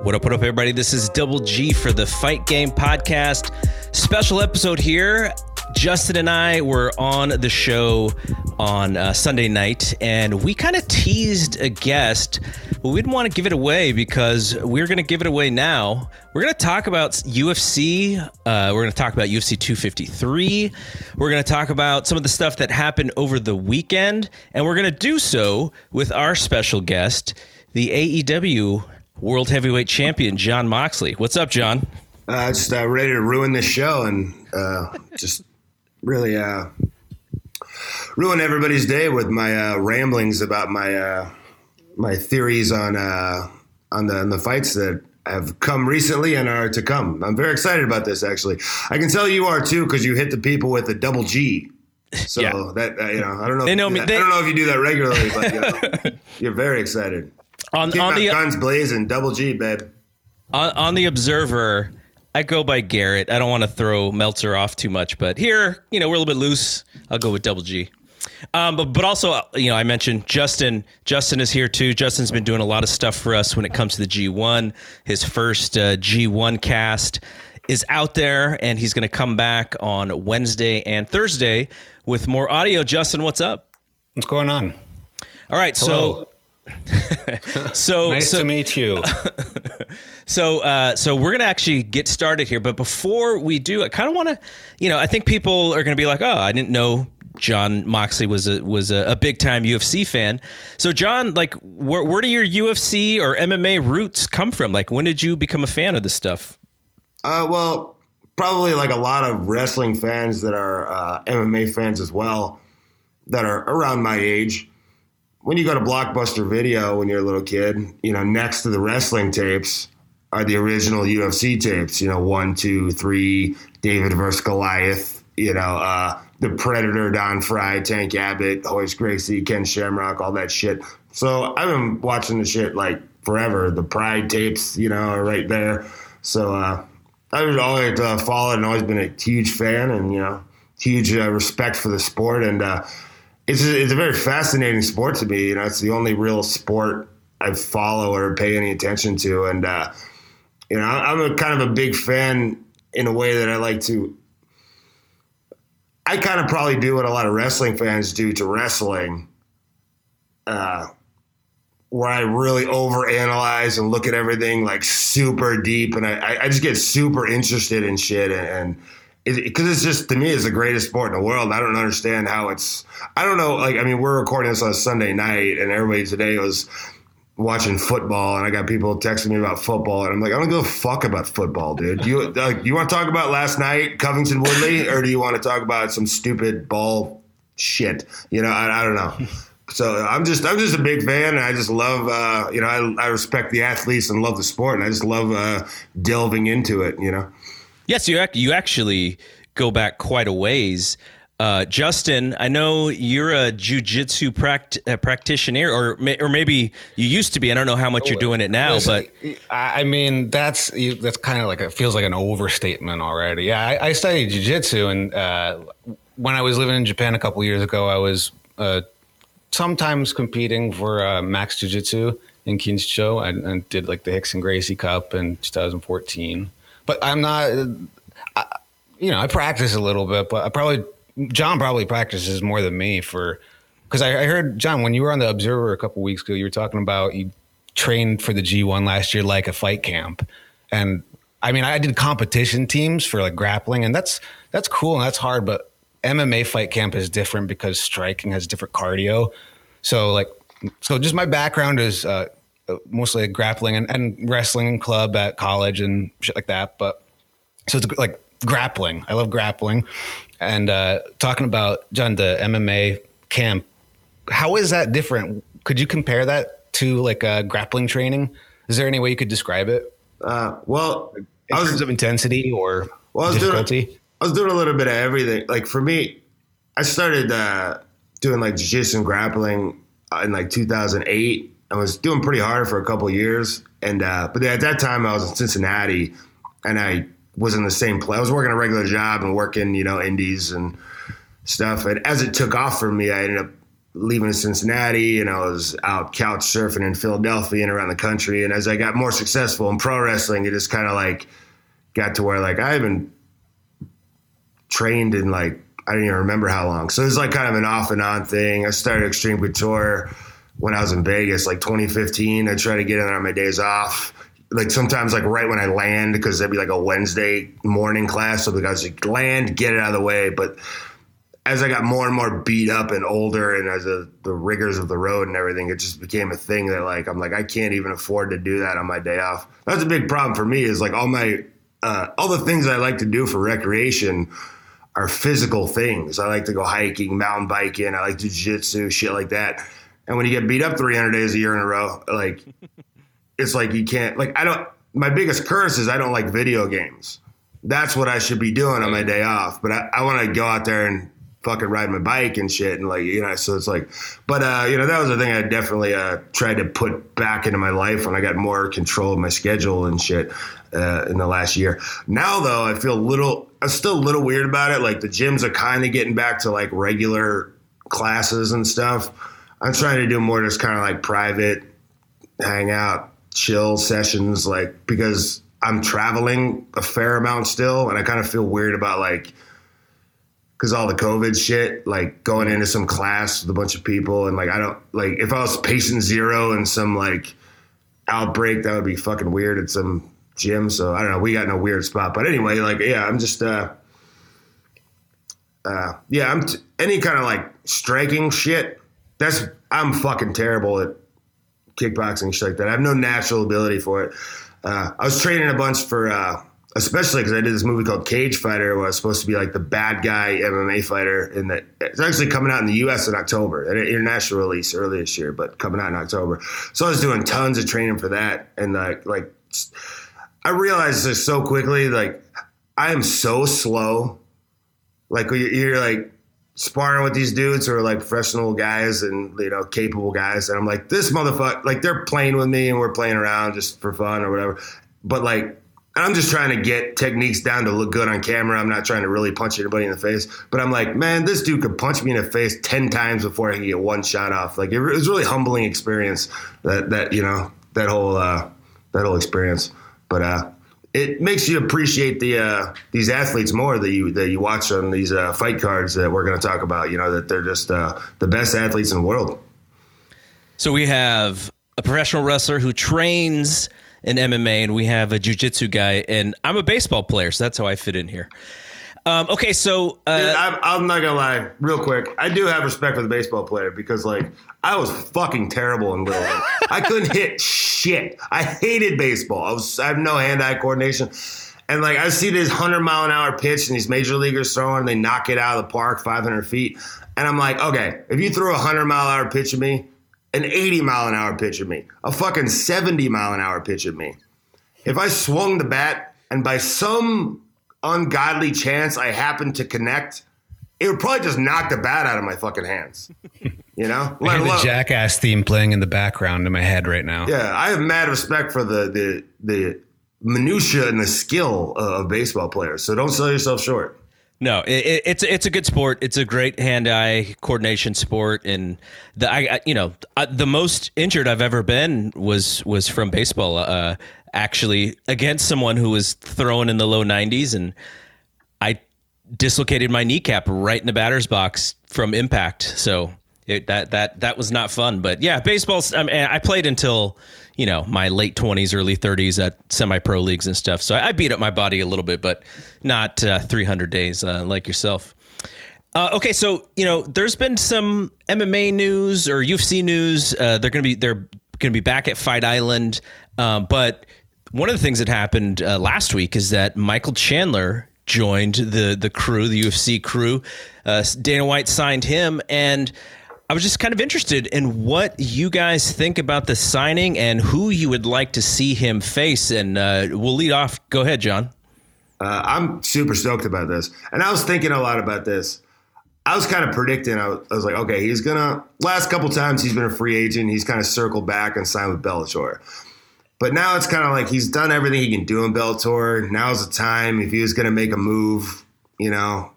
What up, what up, everybody? This is Double G for the Fight Game Podcast. Special episode here. Justin and I were on the show on uh, Sunday night, and we kind of teased a guest, but we didn't want to give it away because we're going to give it away now. We're going to talk about UFC. Uh, we're going to talk about UFC 253. We're going to talk about some of the stuff that happened over the weekend, and we're going to do so with our special guest, the AEW World Heavyweight Champion, Jon Moxley. What's up, Jon? Uh, just uh, ready to ruin this show and uh, just really uh, ruin everybody's day with my uh, ramblings about my uh, my theories on on the on the fights that have come recently and are to come. I'm very excited about this. Actually, I can tell you are too because you hit the people with a double G. So yeah. that you know, I don't know. They know me. They, I don't know if you do that regularly, but you know, you're very excited on, on the guns blazing, double G, babe. On, on the Observer, I go by Garrett. I don't want to throw Meltzer off too much, but here, you know, we're a little bit loose. I'll go with double G. Um, but but also, you know, I mentioned Justin. Justin is here too. Justin's been doing a lot of stuff for us when it comes to the G1. His first uh, G1 cast is out there, and he's going to come back on Wednesday and Thursday with more audio. Justin, what's up? What's going on? All right, Hello. so so nice so, to meet you. so uh, so we're gonna actually get started here, but before we do, I kind of want to, you know, I think people are gonna be like, oh, I didn't know Jon Moxley was a was a, a big time UFC fan. So John, like, where where do your UFC or MMA roots come from? Like, when did you become a fan of this stuff? Uh, well, probably like a lot of wrestling fans that are uh, MMA fans as well, that are around my age when you go to Blockbuster Video when you're a little kid, you know, next to the wrestling tapes are the original UFC tapes. You know, one, two, three, David versus Goliath. You know, uh, the Predator, Don Frye, Tank Abbott, Royce Gracie, Ken Shamrock, all that shit. So I've been watching the shit like forever. The Pride tapes, you know, are right there. So uh, I've always uh, followed and always been a huge fan, and you know, huge uh, respect for the sport and uh, it's a, it's a very fascinating sport to me. You know, it's the only real sport I follow or pay any attention to, and uh, you know, I'm a kind of a big fan in a way that I like to. I kind of probably do what a lot of wrestling fans do to wrestling, uh, where I really overanalyze and look at everything like super deep, and I, I just get super interested in shit and, and because it's just to me it's the greatest sport in the world. I don't understand how it's. I don't know. Like I mean, we're recording this on Sunday night, and everybody today was watching football, and I got people texting me about football, and I'm like, I don't give a fuck about football, dude. Do you like, you want to talk about last night, Covington Woodley, or do you want to talk about some stupid ball shit? You know, I, I don't know. So I'm just I'm just a big fan, and I just love uh, you know I, I respect the athletes and love the sport, and I just love uh, delving into it. You know. Yes, you you actually go back quite a ways. Uh, Justin, I know you're a jujitsu pract- uh, practitioner, or or maybe you used to be. I don't know how much you're doing it now, Listen, but I mean that's that's kind of like it feels like an overstatement already. Yeah, I, I studied jujitsu, and uh, when I was living in Japan a couple years ago, I was uh, sometimes competing for uh, Max Jiu Jitsu in Kinshicho. I, I did like the Rickson Gracie Cup in 2014 but I'm not. I, you know, I practice a little bit, but I probably John probably practices more than me for because I, I, heard John when you were on the Observer a couple weeks ago, you were talking about you trained for the G1 last year like a fight camp, and I mean, I did competition teams for like grappling, and that's that's cool and that's hard, but MMA fight camp is different because striking has different cardio. So like, so just my background is uh, mostly grappling and, and wrestling club at college and shit like that. But so it's like grappling. I love grappling, and uh, talking about John the MMA camp. How is that different? Could you compare that to like a grappling training? Is there any way you could describe it? Uh, well, in I was terms of intensity or Well, I was difficulty? doing I was doing a little bit of everything. Like for me, I started uh, doing like jiu-jitsu and grappling uh, in like 2008. I was doing pretty hard for a couple years, and uh, but at that time I was in Cincinnati, and I was in the same place. I was working a regular job and working, you know, indies and stuff. And as it took off for me, I ended up leaving Cincinnati, and I was out couch surfing in Philadelphia and around the country. And as I got more successful in pro wrestling, it just kind of like got to where like I haven't trained in like I don't even remember how long. So it was like kind of an off and on thing. I started Extreme Couture when I was in Vegas, like 2015. I try to get in on my days off. Like sometimes like right when I land, because that'd be like a Wednesday morning class. So the guys like land, get it out of the way. But as I got more and more beat up and older, and as a, the rigors of the road and everything, it just became a thing that like I'm like I can't even afford to do that on my day off. That's a big problem for me. Is like all my uh, all the things I like to do for recreation are physical things. I like to go hiking, mountain biking. I like to jiu-jitsu, shit like that. And when you get beat up 300 days a year in a row, like it's like you can't like I don't. My biggest curse is I don't like video games. That's what I should be doing on my day off. But I, I want to go out there and fucking ride my bike and shit and like you know. So it's like, but uh, you know that was the thing I definitely uh, tried to put back into my life when I got more control of my schedule and shit uh, in the last year. Now though, I feel a little. I'm still a little weird about it. Like the gyms are kind of getting back to like regular classes and stuff. I'm trying to do more just kind of like private, hang out, chill sessions, like because I'm traveling a fair amount still, and I kind of feel weird about like because all the COVID shit, like going into some class with a bunch of people, and like I don't like if I was patient zero in some like outbreak, that would be fucking weird at some gym. So I don't know. We got in a weird spot, but anyway, like yeah, I'm just uh, uh, yeah, I'm t- any kind of like striking shit. That's I'm fucking terrible at kickboxing shit like that. I have no natural ability for it. Uh, I was training a bunch for, uh, especially because I did this movie called Cage Fighter, where I was supposed to be like the bad guy MMA fighter. and that, it's actually coming out in the U.S. in October, an international release early this year, but coming out in October. So I was doing tons of training for that, and like, like I realized this so quickly, like I am so slow. Like you're, you're like sparring with these dudes who are like professional guys and you know capable guys, and I'm like, this motherfucker, like they're playing with me and we're playing around just for fun or whatever. But like, I'm just trying to get techniques down to look good on camera. I'm not trying to really punch anybody in the face, but I'm like, man, this dude could punch me in the face ten times before I can get one shot off. Like it was really humbling experience that that you know that whole uh, that whole experience. But uh, it makes you appreciate the uh, these athletes more that you that you watch on these uh, fight cards that we're going to talk about. You know that they're just uh, the best athletes in the world. So we have a professional wrestler who trains in MMA, and we have a jujitsu guy, and I'm a baseball player, so that's how I fit in here. Um, okay, so uh, Dude, I'm, I'm not gonna lie, real quick. I do have respect for the baseball player because, like, I was fucking terrible in little league. I couldn't hit shit. I hated baseball. I was I have no hand-eye coordination, and like I see this hundred mile an hour pitch and these major leaguers throwing, they knock it out of the park, 500 feet, and I'm like, okay, if you throw a hundred mile an hour pitch at me, an 80 mile an hour pitch at me, a fucking 70 mile an hour pitch at me, if I swung the bat and by some ungodly chance I happened to connect, it would probably just knock the bat out of my fucking hands. You know? I Let hear the alone- Jackass theme playing in the background in my head right now. yeah, I have mad respect for the the the minutia and the skill of baseball players. So don't sell yourself short. No, it, it, it's it's a good sport. It's a great hand-eye coordination sport, and the I, I you know I, the most injured I've ever been was was from baseball. Uh, actually, against someone who was thrown in the low 90s, and I dislocated my kneecap right in the batter's box from impact. So it, that that that was not fun. But yeah, baseball's. I, mean, I played until you know my late twenties, early thirties at semi-pro leagues and stuff. So I, I beat up my body a little bit, but not uh, 300 days uh, like yourself. Uh, okay, so you know there's been some MMA news or UFC news. Uh, they're gonna be they're gonna be back at Fight Island, um, but one of the things that happened uh, last week is that Michael Chandler joined the the crew, the UFC crew. Uh, Dana White signed him, and I was just kind of interested in what you guys think about the signing and who you would like to see him face. And uh, we'll lead off. Go ahead, John. Uh, I'm super stoked about this, and I was thinking a lot about this. I was kind of predicting. I was, I was like, okay, he's gonna. Last couple times he's been a free agent. He's kind of circled back and signed with Bellator. But now it's kind of like he's done everything he can do in Bellator. Now's the time. If he was going to make a move, you know,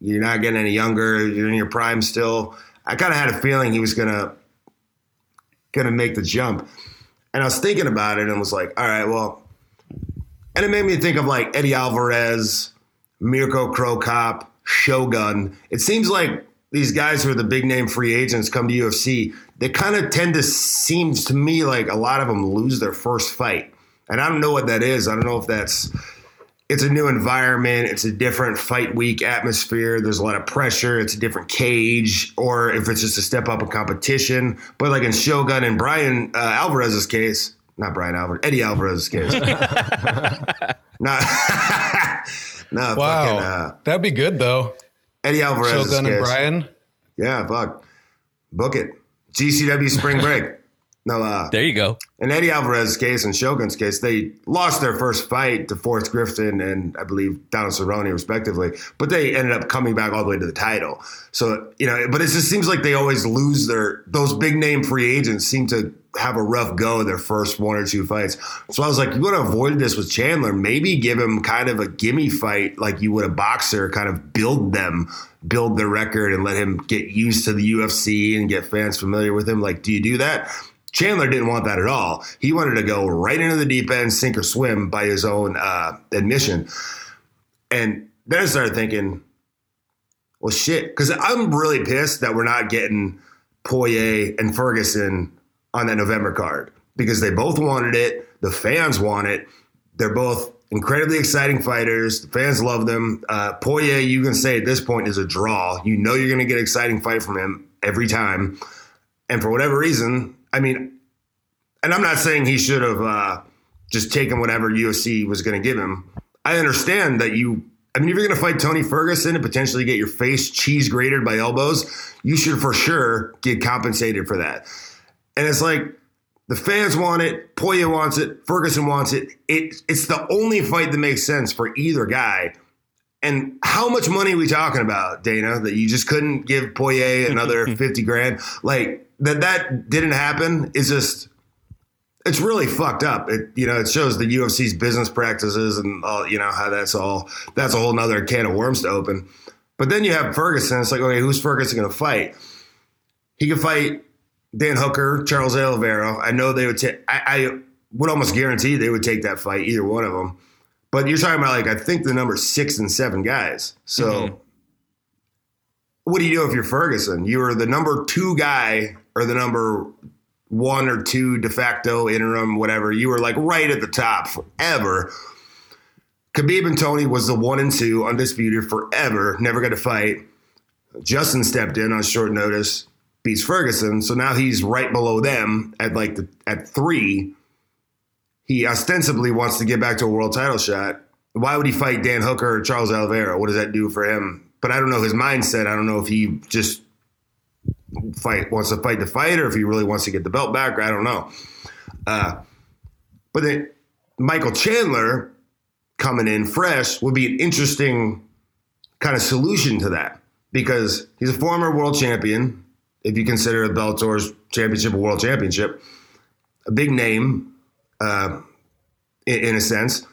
you're not getting any younger. You're in your prime still. I kind of had a feeling he was going to going to make the jump. And I was thinking about it and was like, all right, well, and it made me think of like Eddie Alvarez, Mirko Cro Cop, Shogun. It seems like these guys who are the big name free agents come to UFC, they kind of tend to seems to me like a lot of them lose their first fight. And I don't know what that is. I don't know if that's it's a new environment, it's a different fight week atmosphere, there's a lot of pressure, it's a different cage, or if it's just a step up in competition. But like in Shogun and Brian uh, Alvarez's case, not Brian Alvarez, Eddie Alvarez's case. not, no, wow. Fucking, uh, That'd be good though. Eddie Alvarez. Shogun and Brian. Yeah, fuck. Book it. GCW Spring Break. No, uh, there you go. In Eddie Alvarez's case and Shogun's case, they lost their first fight to Forrest Griffin and I believe Donald Cerrone, respectively. But they ended up coming back all the way to the title. So you know, but it just seems like they always lose their those big name free agents seem to have a rough go in their first one or two fights. So I was like, you want to avoid this with Chandler? Maybe give him kind of a gimme fight like you would a boxer, kind of build them, build their record, and let him get used to the UFC and get fans familiar with him. Like, do you do that? Chandler didn't want that at all. He wanted to go right into the deep end, sink or swim by his own uh, admission. And then I started thinking, well, shit, because I'm really pissed that we're not getting Poirier and Ferguson on that November card because they both wanted it. The fans want it. They're both incredibly exciting fighters. The fans love them. Uh, Poirier, you can say at this point, is a draw. You know you're going to get an exciting fight from him every time. And for whatever reason, I mean, and I'm not saying he should have uh, just taken whatever UFC was going to give him. I understand that you. I mean, if you're going to fight Tony Ferguson and potentially get your face cheese grated by elbows, you should for sure get compensated for that. And it's like the fans want it, Poirier wants it, Ferguson wants it. It it's the only fight that makes sense for either guy. And how much money are we talking about, Dana? That you just couldn't give Poirier another fifty grand? Like that that didn't happen is just it's really fucked up. It you know it shows the UFC's business practices and all you know how that's all that's a whole nother can of worms to open. But then you have Ferguson. It's like okay, who's Ferguson going to fight? He could fight Dan Hooker, Charles Oliveira. I know they would take. I, I would almost guarantee they would take that fight, either one of them. But you're talking about like I think the number six and seven guys. So. Mm-hmm. What do you do if you're Ferguson? You are the number two guy or the number one or two de facto interim, whatever. You were like right at the top forever. Khabib and Tony was the one and two, undisputed forever, never got to fight. Justin stepped in on short notice, beats Ferguson, so now he's right below them at like the at three. He ostensibly wants to get back to a world title shot. Why would he fight Dan Hooker or Charles Oliveira? What does that do for him? But I don't know his mindset. I don't know if he just fight wants to fight the fight or if he really wants to get the belt back. I don't know. Uh, but then Michael Chandler coming in fresh would be an interesting kind of solution to that because he's a former world champion. If you consider Bellator's championship a world championship, a big name uh, in, in a sense,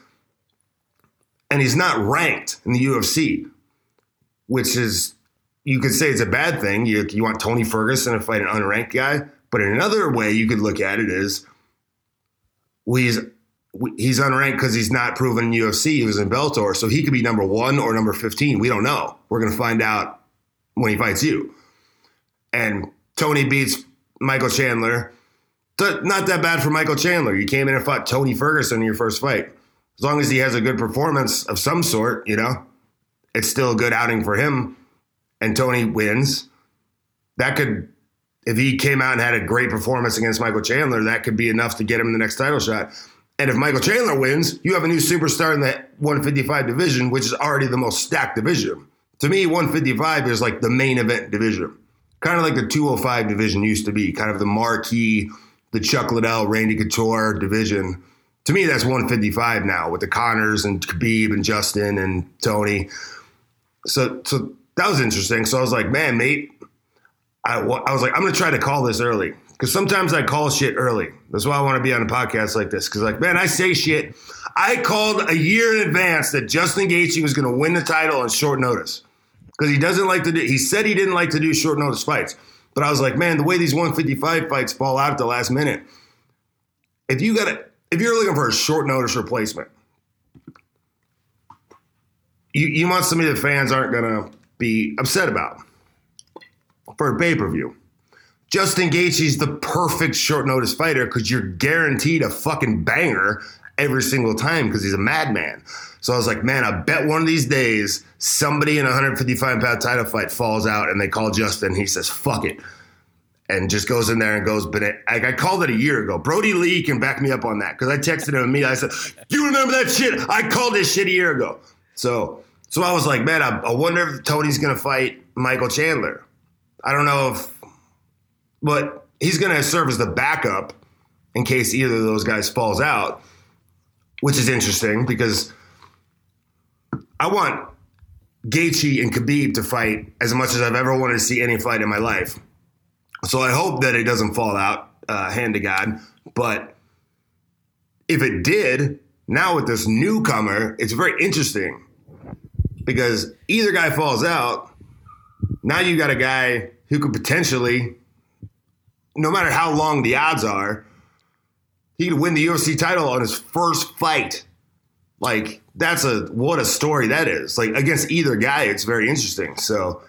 and he's not ranked in the UFC, which is you could say it's a bad thing. You, you want Tony Ferguson to fight an unranked guy, but in another way, you could look at it is well, he's he's unranked because he's not proven in UFC. He was in Bellator, so he could be number one or number fifteen. We don't know. We're going to find out when he fights you. And Tony beats Michael Chandler. Not that bad for Michael Chandler. You came in and fought Tony Ferguson in your first fight. As long as he has a good performance of some sort, you know, it's still a good outing for him and Tony wins, that could, if he came out and had a great performance against Michael Chandler, that could be enough to get him the next title shot. And if Michael Chandler wins, you have a new superstar in that 155 division, which is already the most stacked division. To me, 155 is like the main event division, kind of like the 205 division used to be, kind of the marquee, the Chuck Liddell, Randy Couture division. To me, that's 155 now with the Conors and Khabib and Justin and Tony. So, so that was interesting. So I was like, man, mate, I, I was like, I'm going to try to call this early because sometimes I call shit early. That's why I want to be on a podcast like this. Because like, man, I say shit. I called a year in advance that Justin Gaethje was going to win the title on short notice because he doesn't like to do. He said he didn't like to do short notice fights, but I was like, man, the way these 155 fights fall out at the last minute. If you got it, if you're looking for a short notice replacement, you, you want somebody that fans aren't to be upset about for a pay per view. Justin Gaethje's the perfect short notice fighter because you're guaranteed a fucking banger every single time because he's a madman. So I was like, man, I bet one of these days somebody in a 155 pound title fight falls out and they call Justin. He says, fuck it. And just goes in there and goes, but it, I, I called it a year ago. Brodie Lee can back me up on that because I texted him me. I said, "You remember that shit? I called this shit a year ago." So, so I was like, man, I, I wonder if Tony's gonna fight Michael Chandler. I don't know if but he's going to serve as the backup in case either of those guys falls out, which is interesting because I want Gaethje and Khabib to fight as much as I've ever wanted to see any fight in my life. So I hope that it doesn't fall out, uh, hand to God. But if it did, now with this newcomer, it's very interesting because either guy falls out. Now you got a guy who could potentially no matter how long the odds are, he could win the UFC title on his first fight. Like that's a what a story that is. Like against either guy, it's very interesting. So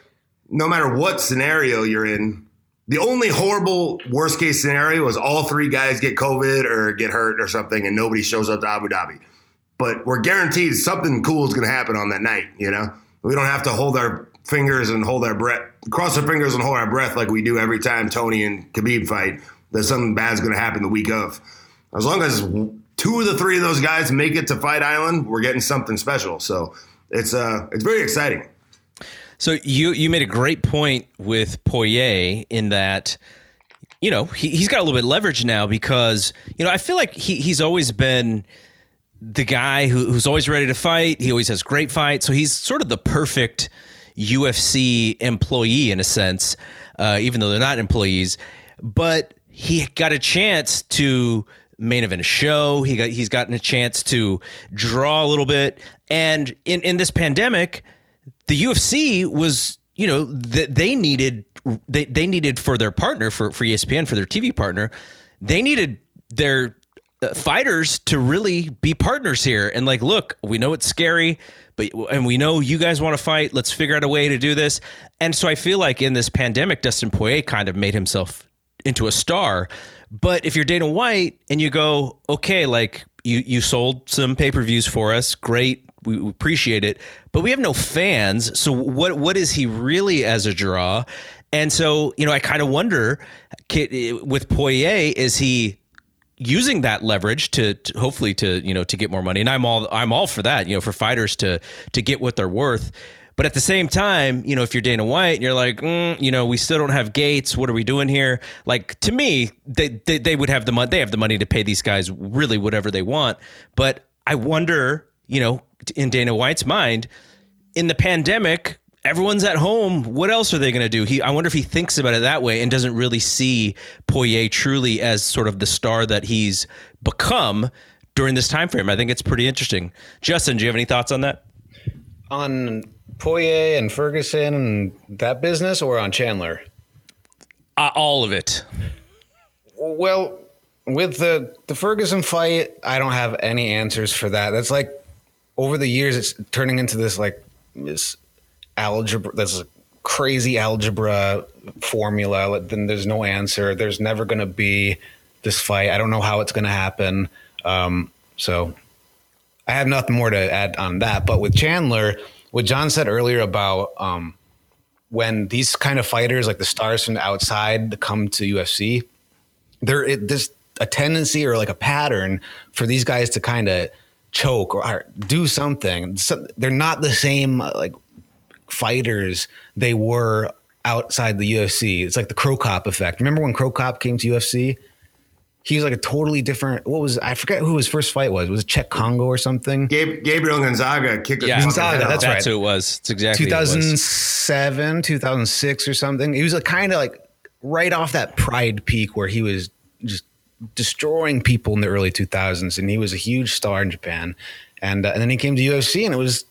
no matter what scenario you're in, the only horrible worst case scenario is all three guys get COVID or get hurt or something, and nobody shows up to Abu Dhabi. But we're guaranteed something cool is going to happen on that night. You know, we don't have to hold our fingers and hold our breath, cross our fingers and hold our breath like we do every time Tony and Khabib fight. That something bad's going to happen the week of. As long as two of the three of those guys make it to Fight Island, we're getting something special. So it's uh it's very exciting. So you you made a great point with Poirier in that you know he, he's got a little bit of leverage now because you know I feel like he he's always been the guy who, who's always ready to fight. He always has great fights, so he's sort of the perfect UFC employee in a sense, uh, even though they're not employees. But he got a chance to main event show. He got he's gotten a chance to draw a little bit. And in in this pandemic, the UFC was you know th- they needed they they needed for their partner for for ESPN for their TV partner, they needed their uh, fighters to really be partners here and like look we know it's scary but and we know you guys want to fight let's figure out a way to do this and so i feel like in this pandemic dustin poirier kind of made himself into a star but if you're dana white and you go okay like you you sold some pay-per-views for us great we appreciate it. But we have no fans so what what is he really as a draw? And so you know i kind of wonder with poirier is he using that leverage to, to, hopefully to you know to get more money? And i'm all i'm all for that you know for fighters to to get what they're worth but at the same time you know if you're dana white and you're like mm, you know we still don't have gates what are we doing here like to me they, they they would have the money they have the money to pay these guys really whatever they want but i wonder you know in dana white's mind in the pandemic everyone's at home. What else are they going to do? He, I wonder if he thinks about it that way and doesn't really see Poirier truly as sort of the star that he's become during this time frame. I think it's pretty interesting. Justin, do you have any thoughts on that? On Poirier and Ferguson and that business, or on Chandler? Uh, all of it. Well, with the the Ferguson fight, I don't have any answers for that. That's like over the years, it's turning into this like this algebra. A crazy algebra formula. Then there's no answer. There's never going to be this fight. I don't know how it's going to happen. Um, so I have nothing more to add on that. But with Chandler, what John said earlier about um, when these kind of fighters, like the stars from the outside, come to UFC, there is this a tendency or like a pattern for these guys to kind of choke or, or do something. So they're not the same uh, like fighters they were outside the UFC. It's like the Cro Cop effect. Remember when Cro Cop came to UFC? He was like a totally different. What was I forget who his first fight was? Was it Cheick Kongo or something? Gabe, Gabriel Gonzaga kicked Yeah, Gonzaga. Gonzaga, that's right. That's who it was. It's exactly who it was. 2007, 2006 or something. He was like kind of like right off that pride peak where he was just destroying people in the early 2000s and he was a huge star in Japan. And, uh, and then he came to UFC and it was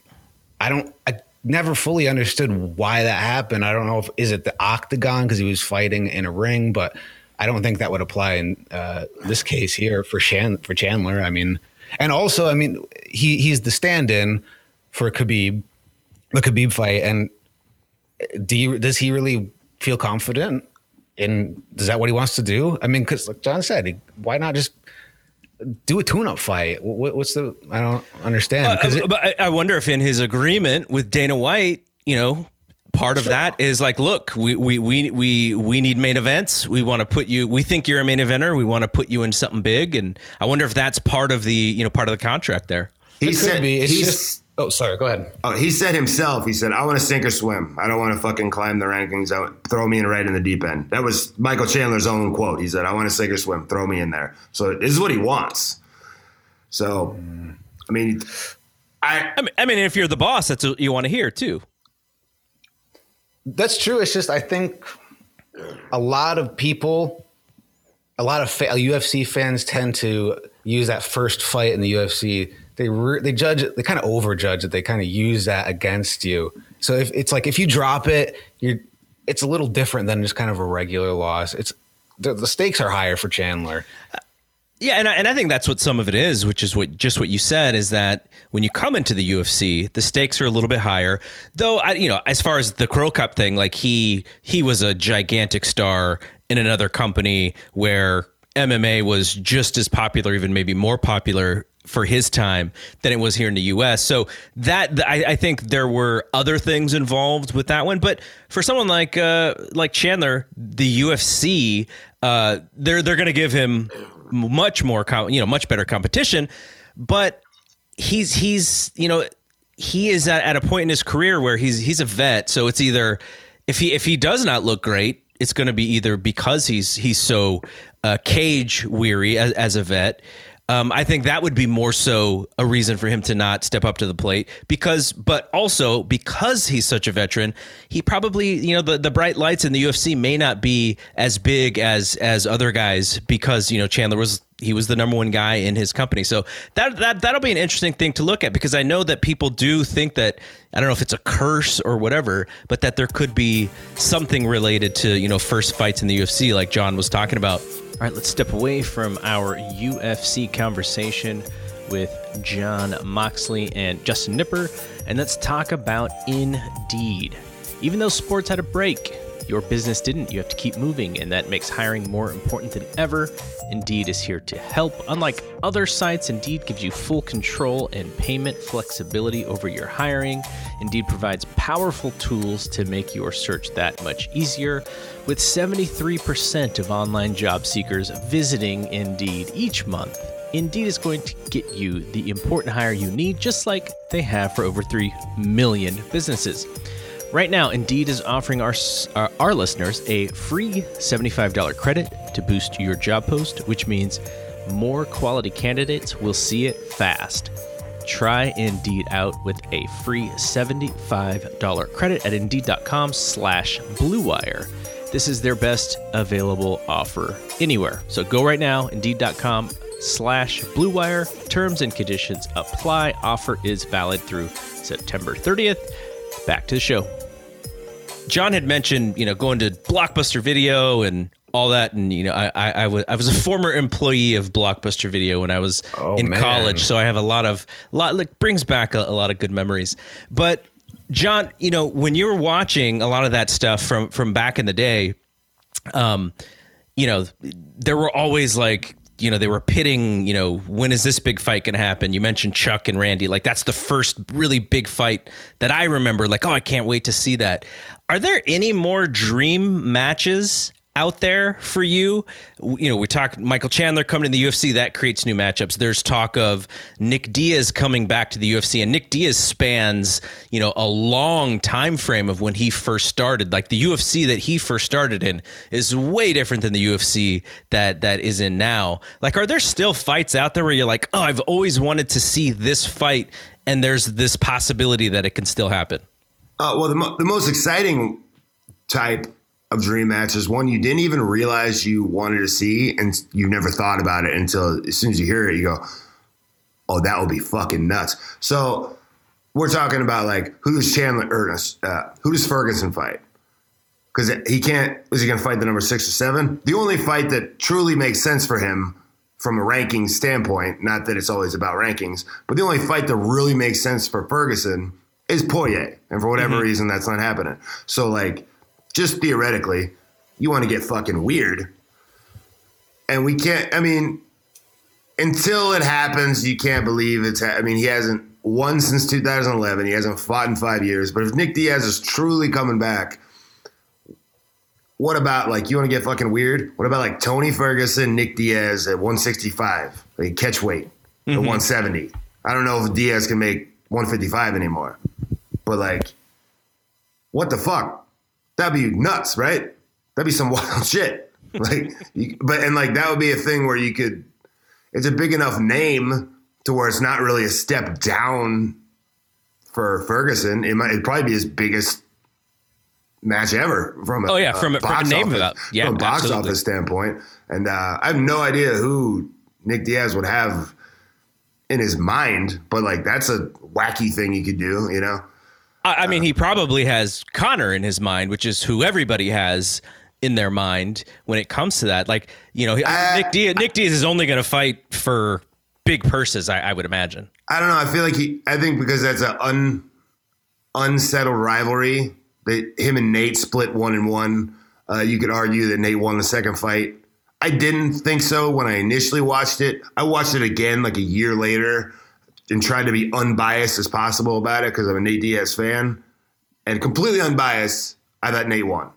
I don't I never fully understood why that happened. I don't know if is it the octagon because he was fighting in a ring, but I don't think that would apply in uh, this case here for Shan for Chandler. I mean, and also I mean he he's the stand-in for Khabib, the Khabib fight, and do you, does he really feel confident? in is that what he wants to do? I mean, because like John said, he, why not just do a tune-up fight? What, what's the? I don't understand. Uh, it- but I, I wonder if in his agreement with Dana White, you know, part of that is like, look, we we we we we need main events. We want to put you. We think you're a main eventer. We want to put you in something big. And I wonder if that's part of the you know part of the contract there. He it could said be. It's he's- just. Oh, sorry. Go ahead. Oh, he said himself, he said, I want to sink or swim. I don't want to fucking climb the rankings out, throw me in right in the deep end. That was Michael Chandler's own quote. He said, I want to sink or swim, throw me in there. So this is what he wants. So, I mean, I, I mean, I mean, if you're the boss, that's what you want to hear too. That's true. It's just I think a lot of people, a lot of fa- UFC fans tend to use that first fight in the UFC. They re- they judge. They kind of overjudge it. They kind of use that against you. So if it's like if you drop it, you're it's a little different than just kind of a regular loss. It's the, the stakes are higher for Chandler. Yeah, and I, and I think that's what some of it is, which is what just what you said is that when you come into the UFC, the stakes are a little bit higher. Though, I, you know, as far as the Cro Cop thing, like he he was a gigantic star in another company where MMA was just as popular, even maybe more popular for his time than it was here in the U.S. So that I, I think there were other things involved with that one, but for someone like uh, like Chandler, the UFC, uh, they're they're going to give him much more, com- you know, much better competition, but he's he's you know he is at, at a point in his career where he's he's a vet, so it's either if he if he does not look great, it's going to be either because he's he's so uh, cage weary as, as a vet. Um, I think that would be more so a reason for him to not step up to the plate because, but also because he's such a veteran, he probably, you know, the, the bright lights in the UFC may not be as big as as other guys because you know Chandler was he was the number one guy in his company. So that that that'll be an interesting thing to look at because I know that people do think that I don't know if it's a curse or whatever, but that there could be something related to you know first fights in the UFC like John was talking about. All right, let's step away from our UFC conversation with Jon Moxley and Justin Knipper, and let's talk about Indeed. Even though sports had a break, your business didn't. You have to keep moving, and that makes hiring more important than ever. Indeed is here to help. Unlike other sites, Indeed gives you full control and payment flexibility over your hiring. Indeed provides powerful tools to make your search that much easier. With 73% of online job seekers visiting Indeed each month, Indeed is going to get you the important hire you need, just like they have for over 3 million businesses. Right now, Indeed is offering our, our, listeners a free $75 credit to boost your job post, which means more quality candidates will see it fast. Try Indeed out with a free $75 credit at Indeed.com slash BlueWire. This is their best available offer anywhere. So go right now, Indeed.com slash BlueWire. Terms and conditions apply. Offer is valid through September 30th. Back to the show. John had mentioned, you know, going to Blockbuster Video and all that, and you know, I I, I was I was a former employee of Blockbuster Video when I was Oh, in man. college, so I have a lot of lot like brings back a, a lot of good memories. But John, you know, when you were watching a lot of that stuff from from back in the day, um, you know, there were always like, you know, they were pitting, you know, when is this big fight going to happen? You mentioned Chuck and Randy. Like, that's the first really big fight that I remember. Like, oh, I can't wait to see that. Are there any more dream matches out there for you? You know, we talk Michael Chandler coming to the UFC that creates new matchups. There's talk of Nick Diaz coming back to the UFC, and Nick Diaz spans you know a long time frame of when he first started. Like the UFC that he first started in is way different than the UFC that that is in now. Like, are there still fights out there where you're like, oh, I've always wanted to see this fight, and there's this possibility that it can still happen? Uh, well, the, mo- the most exciting type of dream match is one you didn't even realize you wanted to see, and you never thought about it until as soon as you hear it, you go, "Oh, that would be fucking nuts." So we're talking about like who does Chandler or uh, who does Ferguson fight? Because he can't. Is he going to fight the number six or seven? The only fight that truly makes sense for him from a ranking standpoint, not that it's always about rankings, but the only fight that really makes sense for Ferguson is Poirier, and for whatever mm-hmm. reason, that's not happening. So like just theoretically, you want to get fucking weird. And we can't, I mean, until it happens, you can't believe it's, ha- I mean, he hasn't won since 2011. He hasn't fought in five years. But if Nick Diaz is truly coming back, what about like, you want to get fucking weird? What about like Tony Ferguson, Nick Diaz at 165, like catch weight mm-hmm. at 170? I don't know if Diaz can make 155 anymore, but like, what the fuck? that'd be nuts, right? That'd be some wild shit. Like, you, but and like that would be a thing where you could. It's a big enough name to where it's not really a step down for Ferguson. It might it'd probably be his biggest match ever from a, oh yeah from, a, from a name office, about yeah from a box absolutely. office standpoint. And uh, I have no idea who Nick Diaz would have in his mind, but like that's a wacky thing he could do, you know. I, I mean, he probably has Conor in his mind, which is who everybody has in their mind when it comes to that. Like, you know, uh, Nick Diaz, Nick Diaz is only going to fight for big purses, I, I, would imagine. I don't know. I feel like he. I think because that's an un, unsettled rivalry. That him and Nate split one and one. Uh, you could argue that Nate won the second fight. I didn't think so when I initially watched it. I watched it again like a year later and tried to be unbiased as possible about it because I'm a Nate Diaz fan. And completely unbiased, I thought Nate won.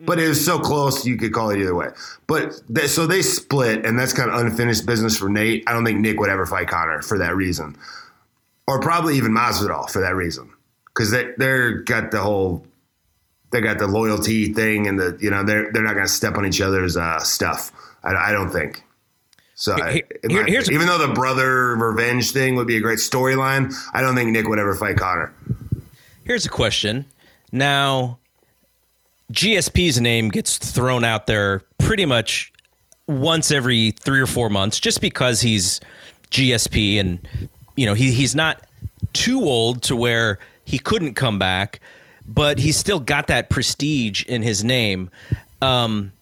But it was so close, you could call it either way. But so they split, and that's kind of unfinished business for Nate. I don't think Nick would ever fight Conor for that reason, or probably even Masvidal for that reason, because they they're got the whole they got the loyalty thing, and the you know they're they're not going to step on each other's uh, stuff. I, I don't think. So Here, I, here's even though the brother revenge thing would be a great storyline, I don't think Nick would ever fight Conor. Here's a question. Now, GSP's name gets thrown out there pretty much once every three or four months, just because he's GSP and you know he he's not too old to where he couldn't come back, but he's still got that prestige in his name. Um,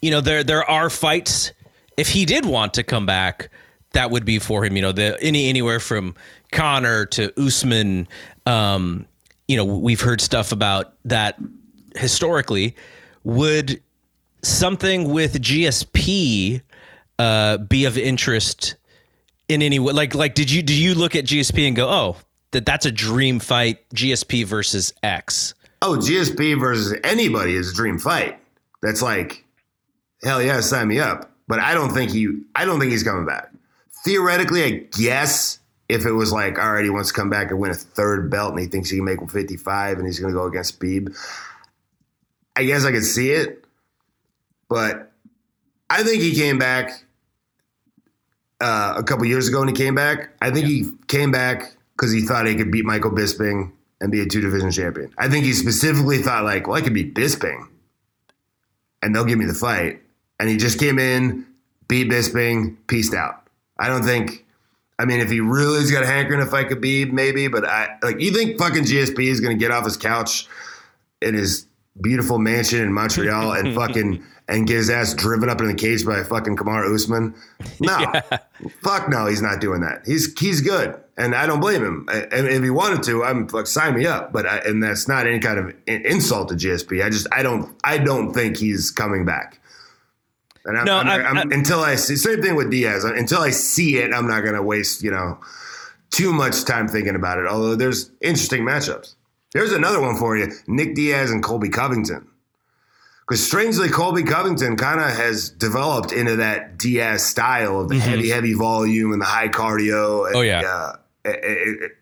you know there there are fights if he did want to come back, that would be for him. You know, the any anywhere from Conor to Usman. Um, you know, we've heard stuff about that historically. Would something with GSP uh, be of interest in any way? Like, like, did you do you look at GSP and go, oh, that that's a dream fight, GSP versus X? Oh, GSP versus anybody is a dream fight. That's like, hell yeah, sign me up but I don't think he I don't think he's coming back. Theoretically, I guess if it was like, all right, he wants to come back and win a third belt and he thinks he can make 155 and he's going to go against Beeb, I guess I could see it. But I think he came back uh, a couple years ago when he came back. I think yeah. he came back because he thought he could beat Michael Bisping and be a two division champion. I think he specifically thought like, well, I could beat Bisping and they'll give me the fight and he just came in, beat Bisping, pieced out. I don't think. I mean, if he really's got a hankering to fight Khabib, maybe. But I like. You think fucking GSP is going to get off his couch in his beautiful mansion in Montreal and fucking and get his ass driven up in the cage by fucking Kamaru Usman? No, yeah. fuck no, he's not doing that. He's he's good, and I don't blame him. And if he wanted to, I'm like sign me up. But I, and that's not any kind of insult to GSP. I just I don't I don't think he's coming back. And I'm, no, I'm, I'm, I'm, until I see same thing with Diaz. Until I see it, I'm not going to waste you know too much time thinking about it. Although there's interesting matchups. There's another one for you: Nick Diaz and Colby Covington. because strangely, Colby Covington kind of has developed into that Diaz style of the mm-hmm. heavy, heavy volume and the high cardio. And, oh yeah. Uh, it, it, it,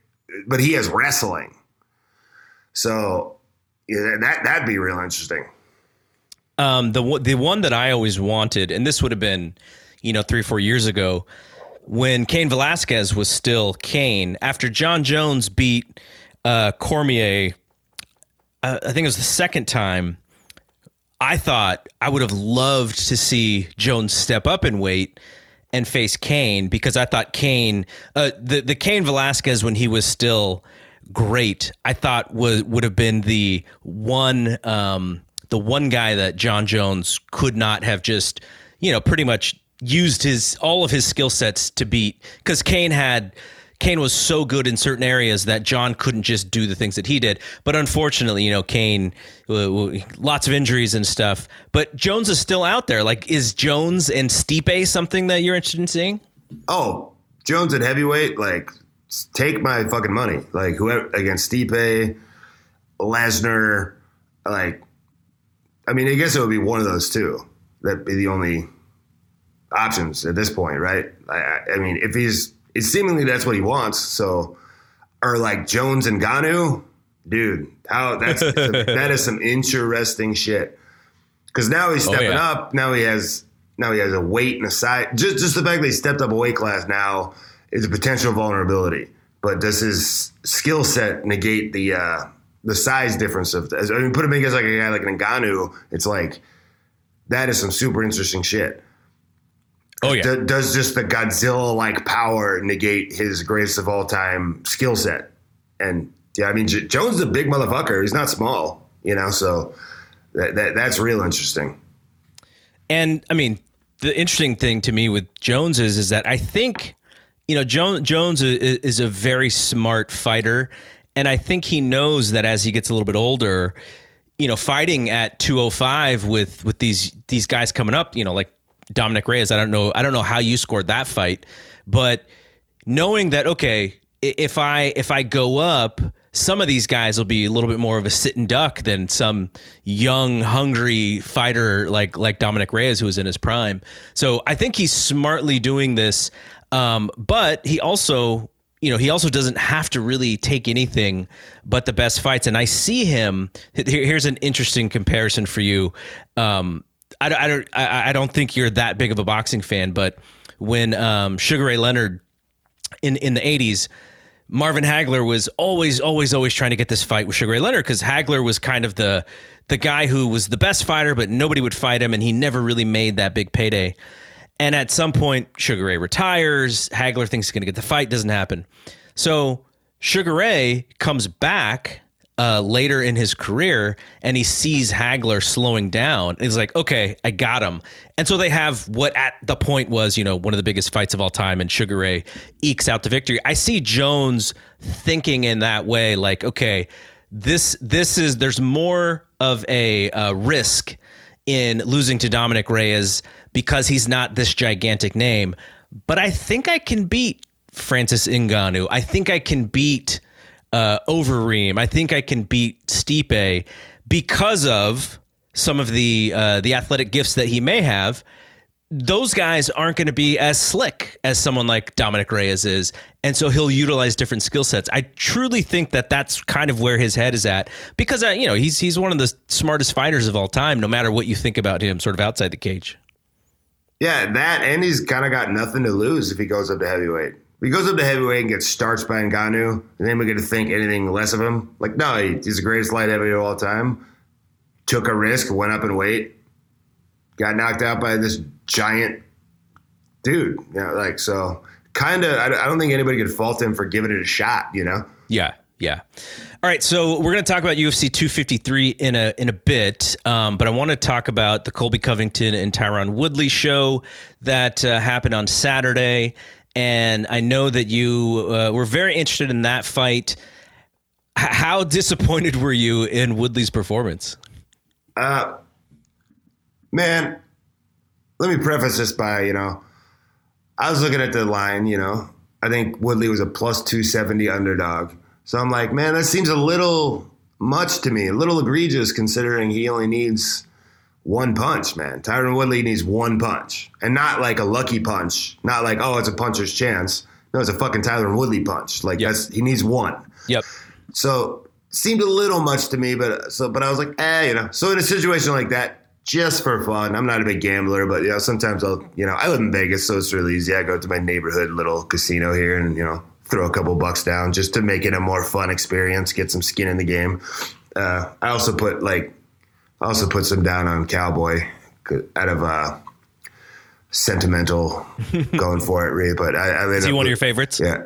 but he has wrestling, so yeah, that that'd be real interesting. Um, the the one that I always wanted, and this would have been, you know, three or four years ago, when Cain Velasquez was still Cain. After Jon Jones beat uh, Cormier, uh, I think it was the second time. I thought I would have loved to see Jones step up in weight and face Cain because I thought Cain, uh, the the Cain Velasquez when he was still great, I thought was would have been the one. Um, the one guy that Jon Jones could not have just, you know, pretty much used his all of his skill sets to beat because Cain had Cain was so good in certain areas that Jon couldn't just do the things that he did. But unfortunately, you know, Cain, uh, lots of injuries and stuff. But Jones is still out there. Like, is Jones and Stipe something that you're interested in seeing? Oh, Jones at heavyweight, like, take my fucking money. Like, whoever against Stipe, Lesnar, like, I mean, I guess it would be one of those two. That'd be the only options at this point, right? I, I mean, if he's, it's seemingly that's what he wants. So, or like Jones and Ngannou, dude, how that's that is some interesting shit. Because now he's oh, stepping oh, yeah. up. Now he has now he has a weight and a size. Just just the fact that he stepped up a weight class now is a potential vulnerability. But does his skill set negate the uh, the size difference of this. I mean, put him against like a guy like an Ngannou, it's like that is some super interesting shit. Oh yeah. D- does just the Godzilla like power negate his greatest of all time skill set? And yeah, I mean J- Jones is a big motherfucker. He's not small, you know. So that, that that's real interesting. And I mean, the interesting thing to me with Jones is is that I think you know Jones Jones is, is a very smart fighter and I think he knows that as he gets a little bit older, you know, fighting at 205 with with these these guys coming up, you know, like Dominick Reyes. I don't know. I don't know how you scored that fight, but knowing that okay, if I if I go up, some of these guys will be a little bit more of a sit and duck than some young, hungry fighter like like Dominick Reyes, who was in his prime. So I think he's smartly doing this. Um, but he also you know, he also doesn't have to really take anything but the best fights. And I see him. here's an interesting comparison for you. Um, I, I don't. I, I, don't think you're that big of a boxing fan, but when um, Sugar Ray Leonard in in the '80s, Marvin Hagler was always, always, always trying to get this fight with Sugar Ray Leonard because Hagler was kind of the the guy who was the best fighter, but nobody would fight him, and he never really made that big payday. And at some point, Sugar Ray retires. Hagler thinks he's going to get the fight. Doesn't happen. So Sugar Ray comes back uh, later in his career and he sees Hagler slowing down. And he's like, okay, I got him. And so they have what at the point was, you know, one of the biggest fights of all time, and Sugar Ray ekes out the victory. I see Jones thinking in that way, like, okay, this this is there's more of a uh, risk in losing to Dominick Reyes because he's not this gigantic name. But I think I can beat Francis Ngannou. I think I can beat uh, Overeem. I think I can beat Stipe because of some of the uh, the athletic gifts that he may have. Those guys aren't going to be as slick as someone like Dominick Reyes is, and so he'll utilize different skill sets. I truly think that that's kind of where his head is at because uh, you know he's he's one of the smartest fighters of all time. No matter what you think about him, sort of outside the cage. Yeah, that and he's kind of got nothing to lose if he goes up to heavyweight. If he goes up to heavyweight and gets starched by Ngannou, then we get to think anything less of him. Like, no, he's the greatest light heavyweight of all time. Took a risk, went up in weight, got knocked out by this giant dude. You know, like so kind of, I, don't think anybody could fault him for giving it a shot, you know? Yeah. Yeah. All right, so we're going to talk about UFC 253 in a in a bit, um, but I want to talk about the Colby Covington and Tyron Woodley show that uh, happened on Saturday, and I know that you uh, were very interested in that fight. H- how disappointed were you in Woodley's performance? Uh, man, let me preface this by you know I was looking at the line, you know. I think Woodley was a plus 270 underdog. So I'm like, man, that seems a little much to me, a little egregious considering he only needs one punch, man. Tyron Woodley needs one punch, and not like a lucky punch. Not like oh, it's a puncher's chance. No, it's a fucking Tyron Woodley punch. Like Yep. that's he needs one. Yep. So seemed a little much to me, but so but I was like, eh, you know. So in a situation like that, just for fun, I'm not a big gambler, but you know, sometimes I'll, you know, I live in Vegas, so it's really easy. I go to my neighborhood little casino here, and you know, throw a couple bucks down just to make it a more fun experience, get some skin in the game. Uh, I also put like, I also put some down on Cowboy out of uh, sentimental going for it, really. But I, I ended Is he up one of your favorites? yeah.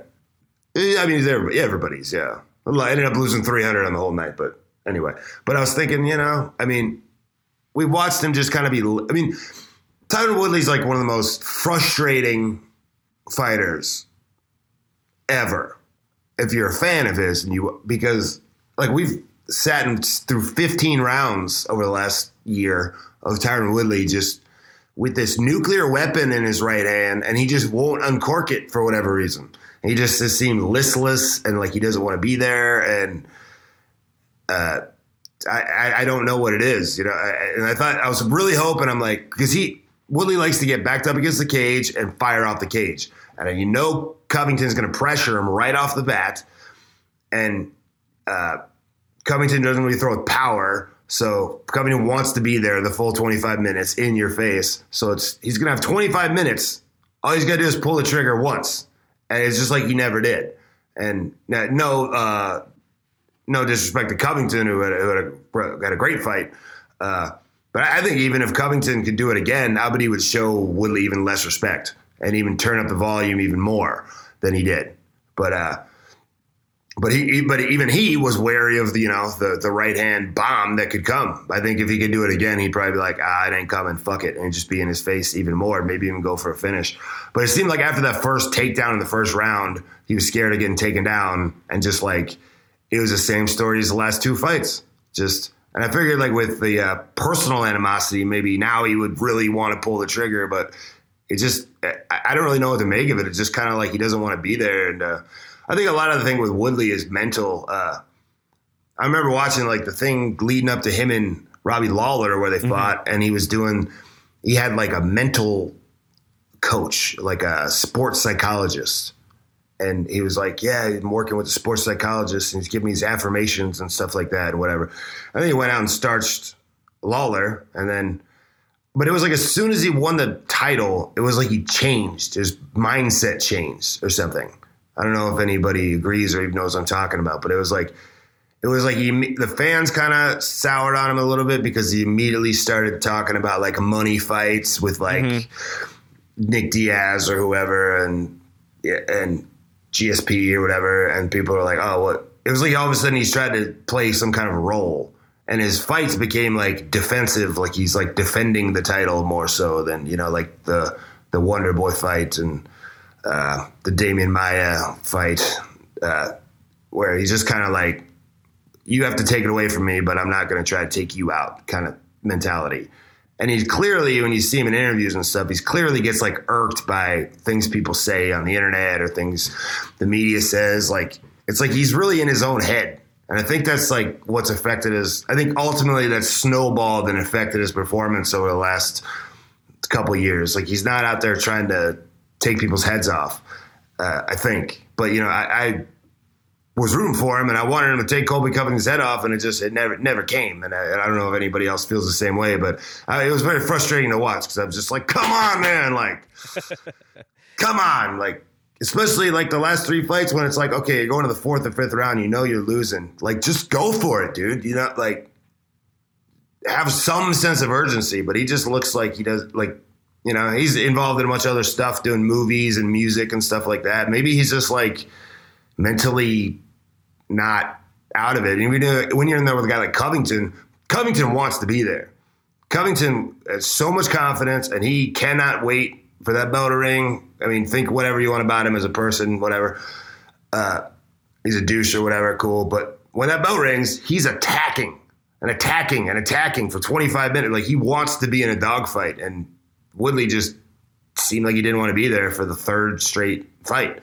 I mean, everybody, everybody's, yeah. I ended up losing 300 on the whole night, but anyway. But I was thinking, you know, I mean, we watched him just kind of be, I mean, Tyron Woodley's like one of the most frustrating fighters ever. If you're a fan of his, and you, because like we've sat in, through 15 rounds over the last year of Tyron Woodley just with this nuclear weapon in his right hand, and he just won't uncork it for whatever reason. He just just seemed listless and like he doesn't want to be there. And uh, I, I, don't know what it is, you know. I, and I thought I was really hoping I'm like because he Woodley likes to get backed up against the cage and fire off the cage, and you know Covington's going to pressure him right off the bat, and uh, Covington doesn't really throw with power. So Covington wants to be there the full 25 minutes in your face. So it's he's gonna have 25 minutes. All he's gotta do is pull the trigger once, and it's just like he never did. And no, uh, no disrespect to Covington, who had, who had, a, had a great fight. Uh, but I think even if Covington could do it again, Abadi would show Woodley even less respect and even turn up the volume even more than he did. But uh, but he, but even he was wary of the you know the the right hand bomb that could come. I think if he could do it again, he'd probably be like, ah, it ain't coming, fuck it, and just be in his face even more, maybe even go for a finish. But it seemed like after that first takedown in the first round, he was scared of getting taken down, and just like it was the same story as the last two fights. Just and I figured like with the uh, personal animosity, maybe now he would really want to pull the trigger, but it just I, don't really know what to make of it. It's just kind of like he doesn't want to be there, and uh, I think a lot of the thing with Woodley is mental. Uh, I remember watching like the thing leading up to him and Robbie Lawler where they fought, and he was doing. He had like a mental coach, like a sports psychologist, and he was like, "Yeah, I'm working with a sports psychologist, and he's giving me these affirmations and stuff like that, and whatever." And then he went out and starched Lawler, and then but it was like as soon as he won the title, it was like he changed. His mindset changed or something. I don't know if anybody agrees or even knows what I'm talking about, but it was like it was like he the fans kind of soured on him a little bit because he immediately started talking about like money fights with like mm-hmm. Nick Diaz or whoever and yeah, and GSP or whatever, and people are like, oh, what? It was like all of a sudden he's trying to play some kind of role, and his fights became like defensive, like he's like defending the title more so than you know, like the the Wonder Boy fight and uh, the Demian Maia fight, uh, where he's just kind of like, you have to take it away from me, but I'm not going to try to take you out, kind of mentality. And he's clearly, when you see him in interviews and stuff, he's clearly gets like irked by things people say on the internet or things the media says. Like, it's like he's really in his own head. And I think that's like what's affected his, I think ultimately that snowballed and affected his performance over the last couple of years. Like, he's not out there trying to take people's heads off, uh, I think. But, you know, I, I was rooting for him, and I wanted him to take Colby Covington's head off, and it just it never never came. And I, I don't know if anybody else feels the same way, but I, it was very frustrating to watch because I was just like, "Come on, man! Like, come on!" Like, especially like the last three fights when it's like, okay, you're going to the fourth or fifth round, you know you're losing. Like, just go for it, dude. You know, like have some sense of urgency. But he just looks like he does like. You know, he's involved in a bunch of other stuff, doing movies and music and stuff like that. Maybe he's just like mentally not out of it. And when you're, when you're in there with a guy like Covington, Covington wants to be there. Covington has so much confidence, and he cannot wait for that bell to ring. I mean, think whatever you want about him as a person, whatever. Uh, he's a douche or whatever, cool. But when that bell rings, he's attacking and attacking and attacking for 25 minutes. Like he wants to be in a dogfight, and Woodley just seemed like he didn't want to be there for the third straight fight.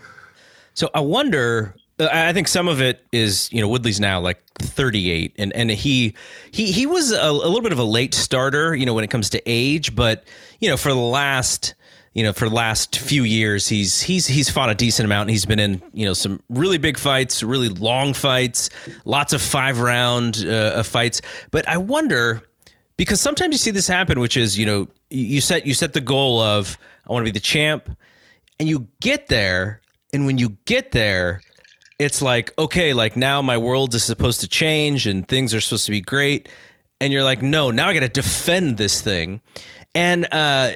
So I wonder Uh, I think some of it is, you know, Woodley's now like 38 and, and he, he, he was a, a, little bit of a late starter, you know, when it comes to age, but you know, for the last, you know, for the last few years, he's, he's, he's fought a decent amount and he's been in, you know, some really big fights, really long fights, lots of five round uh, fights. But I wonder, because sometimes you see this happen, which is, you know, you set, you set the goal of, I want to be the champ and you get there. And when you get there, it's like okay like now my world is supposed to change and things are supposed to be great and you're like no now i gotta defend this thing and uh,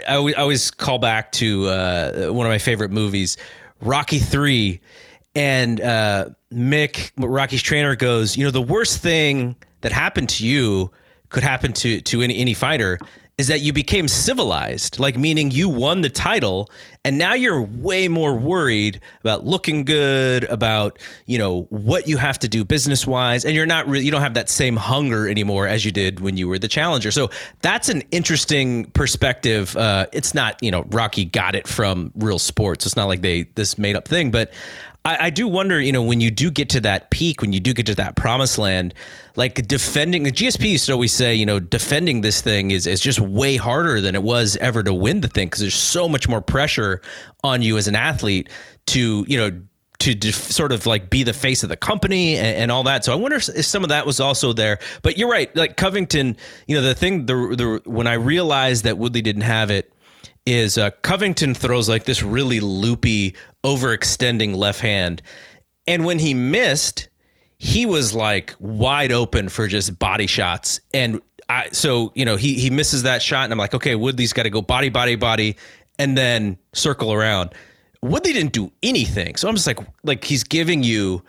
I, w- I always call back to uh, one of my favorite movies rocky 3 and uh, mick rocky's trainer goes you know the worst thing that happened to you could happen to to any, any fighter is that you became civilized, like meaning you won the title and now you're way more worried about looking good, about, you know, what you have to do business wise. And you're not really, you don't have that same hunger anymore as you did when you were the challenger. So that's an interesting perspective. Uh, it's not, you know, Rocky got it from real sports. It's not like they, this made up thing, but I, I, do wonder, you know, when you do get to that peak, when you do get to that promised land, like defending the GSP used to always say, you know, defending this thing is, is just way harder than it was ever to win the thing because there's so much more pressure on you as an athlete to, you know, to def- sort of like be the face of the company and, and, all that. So I wonder if, some of that was also there. But you're right, like Covington, you know, the thing, the, the when I realized that Woodley didn't have it is uh, Covington throws like this really loopy, overextending left hand. And when he missed, he was like wide open for just body shots. And I, so, you know, he, he misses that shot. And I'm like, okay, Woodley's got to go body, body, body, and then circle around. Woodley didn't do anything. So I'm just like, like he's giving you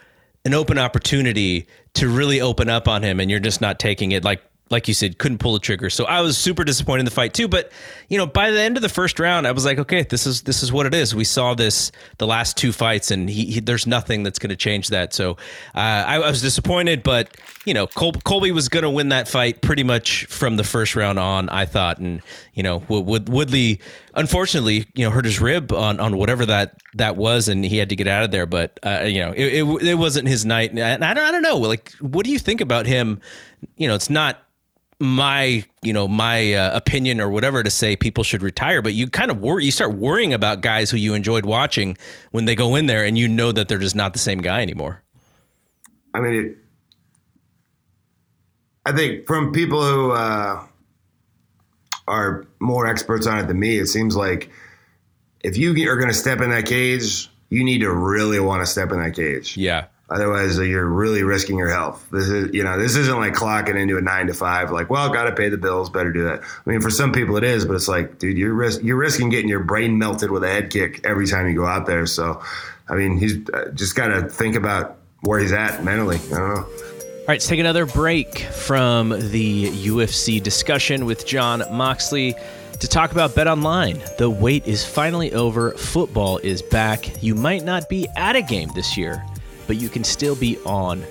an open opportunity to really open up on him and you're just not taking it. Like like you said, couldn't pull the trigger. So I was super disappointed in the fight too. But you know, by the end of the first round, I was like, okay, this is this is what it is. We saw this the last two fights, and he, he there's nothing that's going to change that. So uh, I, I, was disappointed, but you know, Col- Colby was going to win that fight pretty much from the first round on. I thought, and you know, Wood, Woodley unfortunately, you know, hurt his rib on on whatever that that was, and he had to get out of there. But uh, you know, it, it it wasn't his night, and I don't I don't know. Like, what do you think about him? You know, it's not my you know my uh, opinion or whatever to say people should retire but you kind of worry you start worrying about guys who you enjoyed watching when they go in there and you know that they're just not the same guy anymore. I mean it, i think from people who uh, are more experts on it than me it seems like if you are going to step in that cage you need to really want to step in that cage. Yeah Otherwise, uh, you're really risking your health. This is, you know, this isn't like clocking into a nine to five. Like, well, got to pay the bills. Better do that. I mean, for some people it is, but it's like, dude, you're risk, you're risking getting your brain melted with a head kick every time you go out there. So, I mean, he's uh, just got to think about where he's at mentally. I don't know. All right, let's take another break from the UFC discussion with Jon Moxley to talk about Bet Online. The wait is finally over. Football is back. You might not be at a game this year but you can still be on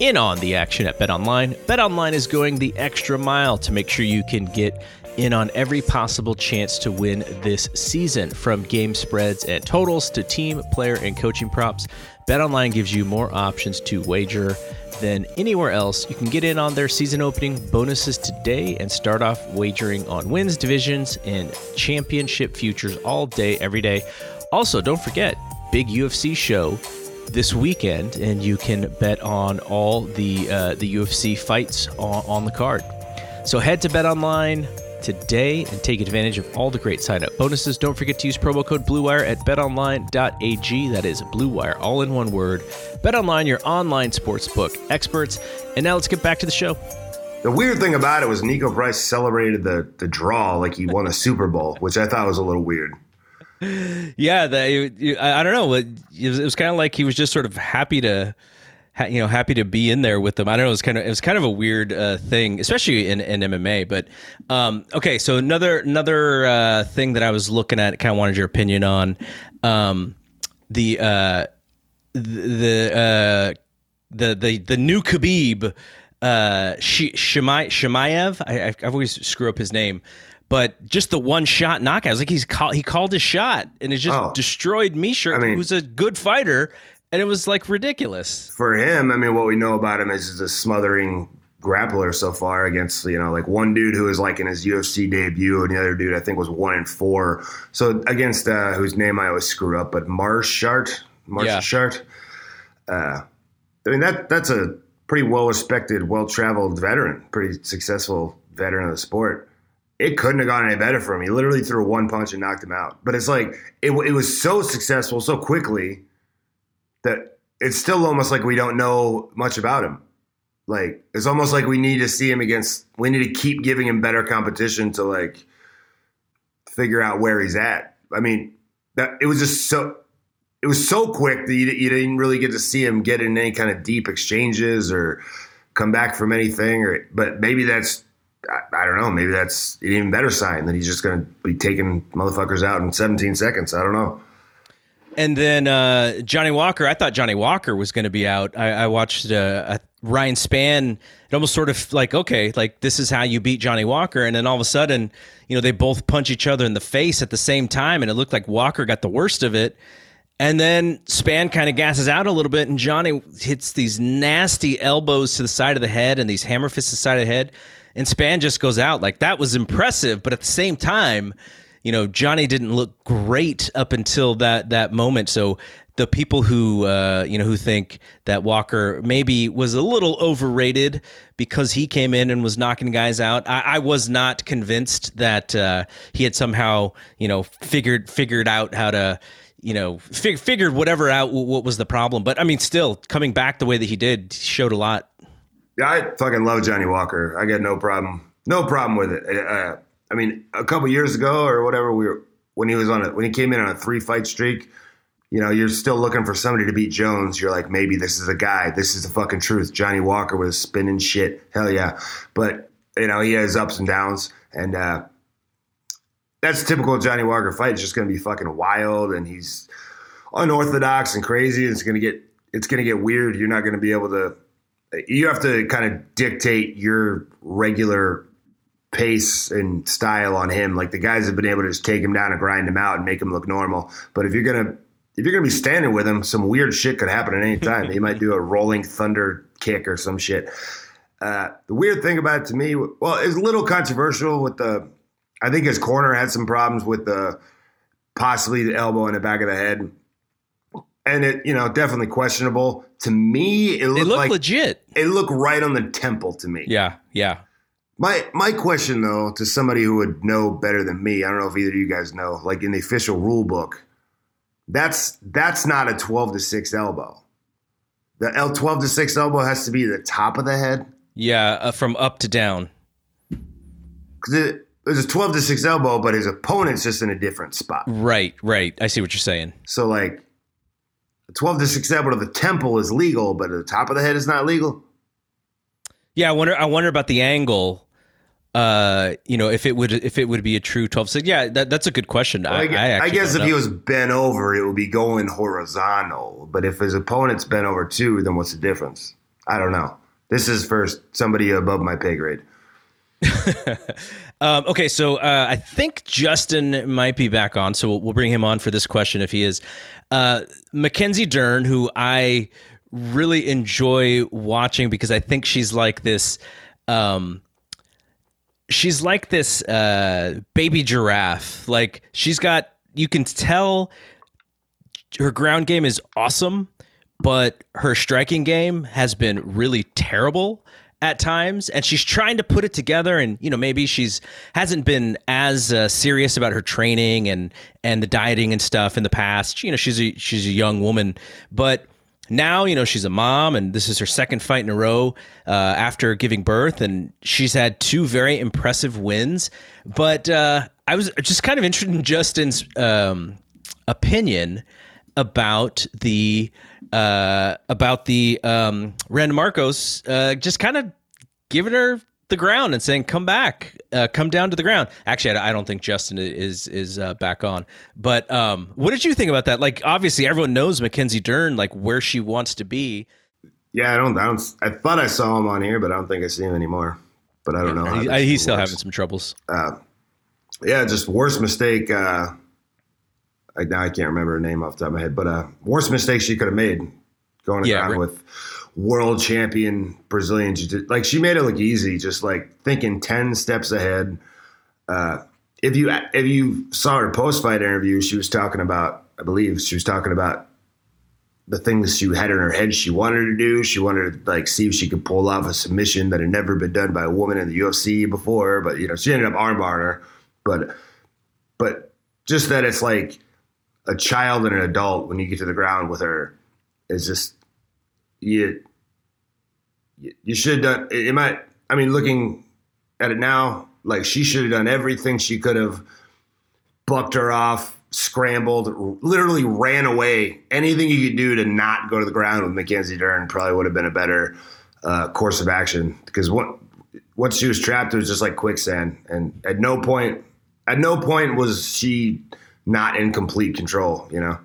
in on the action at BetOnline. BetOnline is going the extra mile to make sure you can get in on every possible chance to win this season. From game spreads and totals to team, player, and coaching props, BetOnline gives you more options to wager than anywhere else. You can get in on their season opening bonuses today and start off wagering on wins, divisions, and championship futures all day, every day. Also, don't forget, big UFC show this weekend, and you can bet on all the uh, the UFC fights on, on the card. So head to Bet Online today and take advantage of all the great sign up bonuses. Don't forget to use promo code BlueWire at betonline.ag. That is BlueWire, all in one word. BetOnline, your online sportsbook experts. And now let's get back to the show. The weird thing about it was Niko Price celebrated the the draw like he won a Super Bowl, which I thought was a little weird yeah, that I, don't know. It was, was kind of like he was just sort of happy to, you know, happy to be in there with them. I don't know. It was kind of it was kind of a weird uh, thing, especially in, in MMA. But um, okay, so another another uh, thing that I was looking at, kind of wanted your opinion on um, the uh, the uh, the the the new Khabib uh. I, I always screw up his name but just the one shot knockout. I was like, he's call, he called his shot and it just oh. destroyed Misha, I mean, who's a good fighter. and it was like ridiculous. For him, I mean, what we know about him is he's a smothering grappler so far against you know like one dude who was like in his UFC debut and the other dude I think was one in four. So against uh, whose name I always screw up, but Meerschaert, Meerschaert. Yeah. Uh, I mean that that's a pretty well respected, well traveled veteran, pretty successful veteran of the sport. It couldn't have gone any better for him. He literally threw one punch and knocked him out. But it's like it, it was so successful so quickly that it's still almost like we don't know much about him. Like it's almost like we need to see him against. We need to keep giving him better competition to like figure out where he's at. I mean, that it was just so. It was so quick that you, you didn't really get to see him get in any kind of deep exchanges or come back from anything. Or but maybe that's I, I don't know. Maybe that's an even better sign that he's just going to be taking motherfuckers out in 17 seconds. I don't know. And then uh, Johnny Walker, I thought Johnny Walker was going to be out. I, I watched uh, Ryan Spann. It almost sort of like, okay, like this is how you beat Johnny Walker. And then all of a sudden, you know, they both punch each other in the face at the same time. And it looked like Walker got the worst of it. And then Spann kind of gasses out a little bit, and Johnny hits these nasty elbows to the side of the head and these hammer fists to the side of the head. And Spann just goes out. Like that was impressive. But at the same time, you know Johnny didn't look great up until that that moment. So the people who uh, you know who think that Walker maybe was a little overrated because he came in and was knocking guys out. I, I was not convinced that uh, he had somehow you know figured figured out how to you know fig- figured whatever out what was the problem. But I mean, still coming back the way that he did showed a lot. I fucking love Johnny Walker. I got no problem, no problem with it. Uh, I mean, a couple years ago or whatever, we were when he was on it when he came in on a three fight streak. You know, you're still looking for somebody to beat Jones. You're like, maybe this is a guy. This is the fucking truth. Johnny Walker was spinning shit. Hell yeah. But you know, he has ups and downs, and uh, that's typical Johnny Walker fight. It's just going to be fucking wild, and he's unorthodox and crazy. It's going to get it's going to get weird. You're not going to be able to. You have to kind of dictate your regular pace and style on him. Like the guys have been able to just take him down and grind him out and make him look normal. But if you're gonna if you're gonna be standing with him, some weird shit could happen at any time. he might do a rolling thunder kick or some shit. Uh, the weird thing about it to me, well, it's a little controversial with the. I think his corner had some problems with the possibly the elbow in the back of the head. And it, you know, definitely questionable. To me, it looked, it looked like legit. It looked right on the temple to me. Yeah, yeah. My my question though to somebody who would know better than me, I don't know if either of you guys know, like in the official rule book, that's that's not a 12 to 6 elbow. The L 12 to 6 elbow has to be the top of the head. Yeah, uh, from up to down. Cuz it there's a 12 to 6 elbow, but his opponent's just in a different spot. Right, right. I see what you're saying. So like a 12 to 6 elbow to the temple is legal, but at the top of the head is not legal. Yeah, I wonder I wonder about the angle uh, you know, if it would if it would be a true twelve six, yeah, that, that's a good question. Well, I, I, I, guess if know. he was bent over, it would be going horizontal. But if his opponent's bent over too, then what's the difference? I don't know. This is for somebody above my pay grade. um, okay, so uh, I think Justin might be back on, so we'll, we'll, bring him on for this question if he is. Uh, Mackenzie Dern, who I really enjoy watching because I think she's like this. Um, she's like this uh, baby giraffe. Like she's got, you can tell her ground game is awesome, but her striking game has been really terrible at times and she's trying to put it together and you know maybe she's hasn't been as uh, serious about her training and and the dieting and stuff in the past. You know she's a she's a young woman. But now you know she's a mom and this is her second fight in a row uh, after giving birth and she's had two very impressive wins. But uh, i was just kind of interested in justin's um, opinion about the uh, about the um, Randa Markos uh, just kind of giving her the ground and saying, "Come back, uh, come down to the ground." Actually, I don't think Justin is is uh, back on. But um, what did you think about that? Like, obviously, everyone knows Mackenzie Dern, like where she wants to be. Yeah, I don't. I don't. I thought I saw him on here, but I don't think I see him anymore. But I don't know. He, he's still having some troubles. Uh, yeah, just worst mistake. Uh, I, now I can't remember her name off the top of my head, but uh, worst mistake she could have made. going Yeah, around right. with world champion Brazilian jiu Like she made it look easy, just like thinking ten steps ahead. Uh, if you if you saw her post fight interview, she was talking about, I believe she was talking about the things she had in her head she wanted to do. She wanted to like see if she could pull off a submission that had never been done by a woman in the UFC before. But you know, she ended up armbarring her. But but just that it's like a child and an adult when you get to the ground with her is just you you, should have done it might I mean looking at it now, like she should have done everything she could have bucked her off, scrambled, literally ran away. Anything you could do to not go to the ground with Mackenzie Dern probably would have been a better uh, course of action because what once she was trapped, it was just like quicksand, and at no point, at no point was she not in complete control. You know.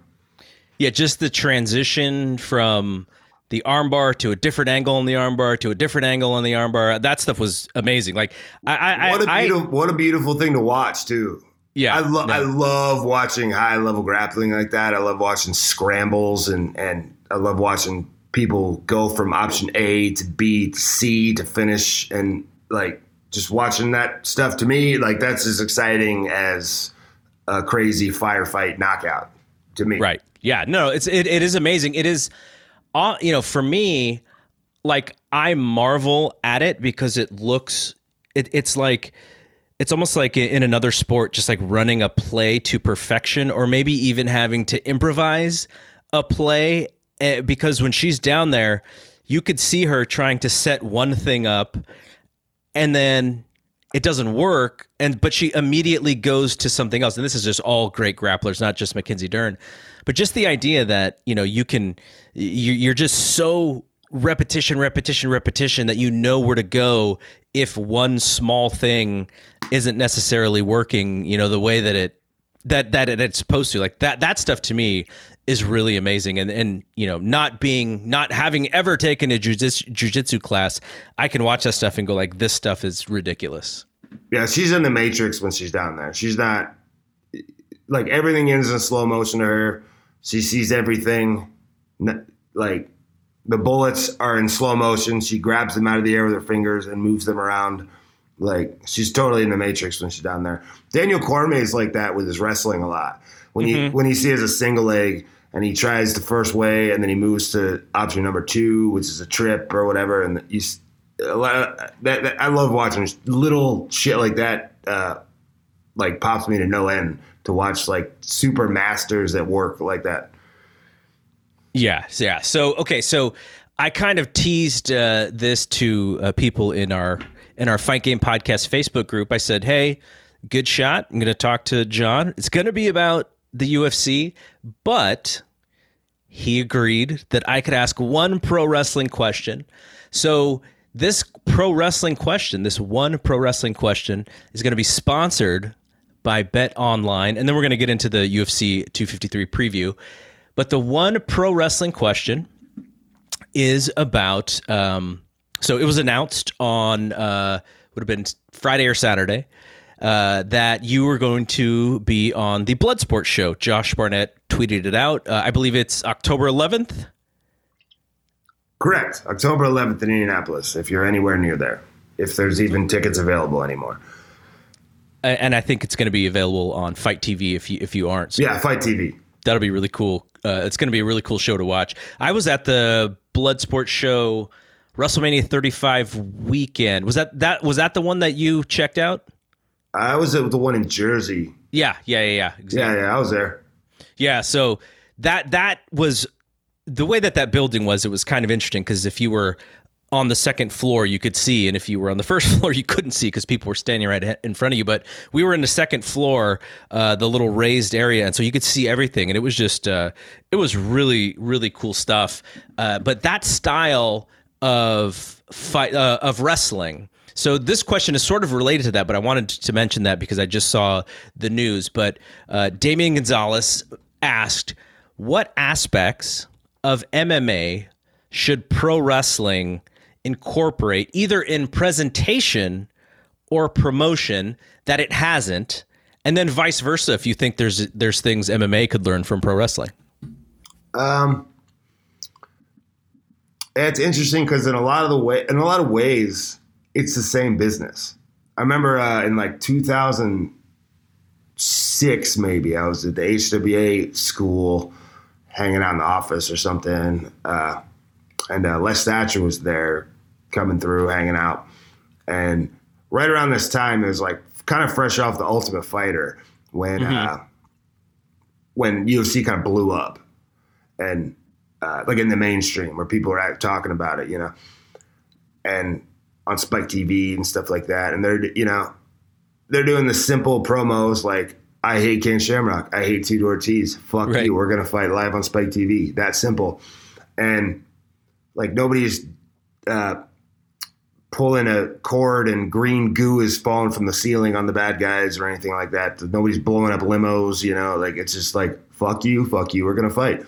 Yeah, just the transition from the armbar to a different angle on the armbar to a different angle on the armbar. That stuff was amazing. Like I, I, What a I, beautiful, what a beautiful thing to watch too. yeah, I love no. I love watching high level grappling like that. I love watching scrambles and and I love watching people go from option A to B to C to finish and like just watching that stuff to me like that's as exciting as a crazy firefight knockout to me. Right. Yeah. No, it's it, it is amazing. It is uh, you know, for me, like I marvel at it because it looks it, it's like it's almost like in another sport, just like running a play to perfection, or maybe even having to improvise a play. eh, Because when she's down there, you could see her trying to set one thing up, and then it doesn't work and but she immediately goes to something else. And this is just all great grapplers not just mackenzie dern. But just the idea that you know you can you- you're just so repetition repetition repetition that you know where to go if one small thing isn't necessarily working you know the way that it that that it, it's supposed to. Like that that stuff to me is really amazing and and you know not being not having ever taken a jiu-jitsu class i can watch that stuff and go like this stuff is ridiculous Yeah, she's in the matrix when she's down there. She's not like everything is in slow motion to her. She sees everything. Like the bullets are in slow motion. She grabs them out of the air with her fingers and moves them around. Like she's totally in the matrix when she's down there. Daniel Cormier is like that with his wrestling a lot. When you when he sees a single leg and he tries the first way and then he moves to option number two, which is a trip or whatever, and you s- a lot that, that I love watching little shit like that. Uh, like pops me to no end to watch like super masters that work like that. Yeah, yeah. So okay, so I kind of teased uh, this to uh, people in our in our Fight Game Podcast Facebook group. I said, "Hey, good shot. I'm going to talk to Jon. It's going to be about the UFC, but he agreed that I could ask one pro wrestling question. So this pro wrestling question, this one pro wrestling question, is going to be sponsored by Bet Online, and then we're going to get into the UFC 253 preview. But the one pro wrestling question is about. Um, so it was announced on uh, would have been Friday or Saturday uh, that you were going to be on the Bloodsport show. Josh Barnett tweeted it out. Uh, I believe it's October 11th. Correct. October 11th in Indianapolis, if you're anywhere near there, if there's even tickets available anymore. And I think it's going to be available on FITE TV if you if you aren't. So Yeah, FITE TV. that'll be really cool. Uh, it's going to be a really cool show to watch. I was at the Bloodsport show WrestleMania 35 weekend. Was that that was that the one that you checked out? I was at the one in Jersey. Yeah, yeah, yeah, yeah. Exactly. Yeah, yeah, I was there. Yeah, so that that was the way that that building was. It was kind of interesting because if you were on the second floor, you could see, and if you were on the first floor, you couldn't see because people were standing right in front of you. But we were in the second floor, uh, the little raised area, and so you could see everything, and it was just uh, it was really really cool stuff. Uh, but that style of fight uh, of wrestling. So this question is sort of related to that, but I wanted to mention that because I just saw the news. But uh, Damian Gonzalez asked, "What aspects of MMA should pro wrestling incorporate, either in presentation or promotion, that it hasn't?" And then vice versa, if you think there's there's things MMA could learn from pro wrestling. Um, It's interesting because in a lot of the way, in a lot of ways, it's the same business. I remember uh, in like 2006, maybe I was at the HWA school, hanging out in the office or something, uh, and uh, Les Thatcher was there, coming through, hanging out, and right around this time, it was like kind of fresh off the Ultimate Fighter when uh, when UFC kind of blew up, and uh, like in the mainstream where people were talking about it, you know, and on Spike TV and stuff like that, and they're you know they're doing the simple promos like I hate Ken Shamrock, I hate Tito Ortiz, fuck Right. you, we're gonna fight live on Spike TV, that simple, and like nobody's. Uh, pulling a cord and green goo is falling from the ceiling on the bad guys or anything like that. Nobody's blowing up limos, you know, like it's just like, fuck you, fuck you, we're gonna fight.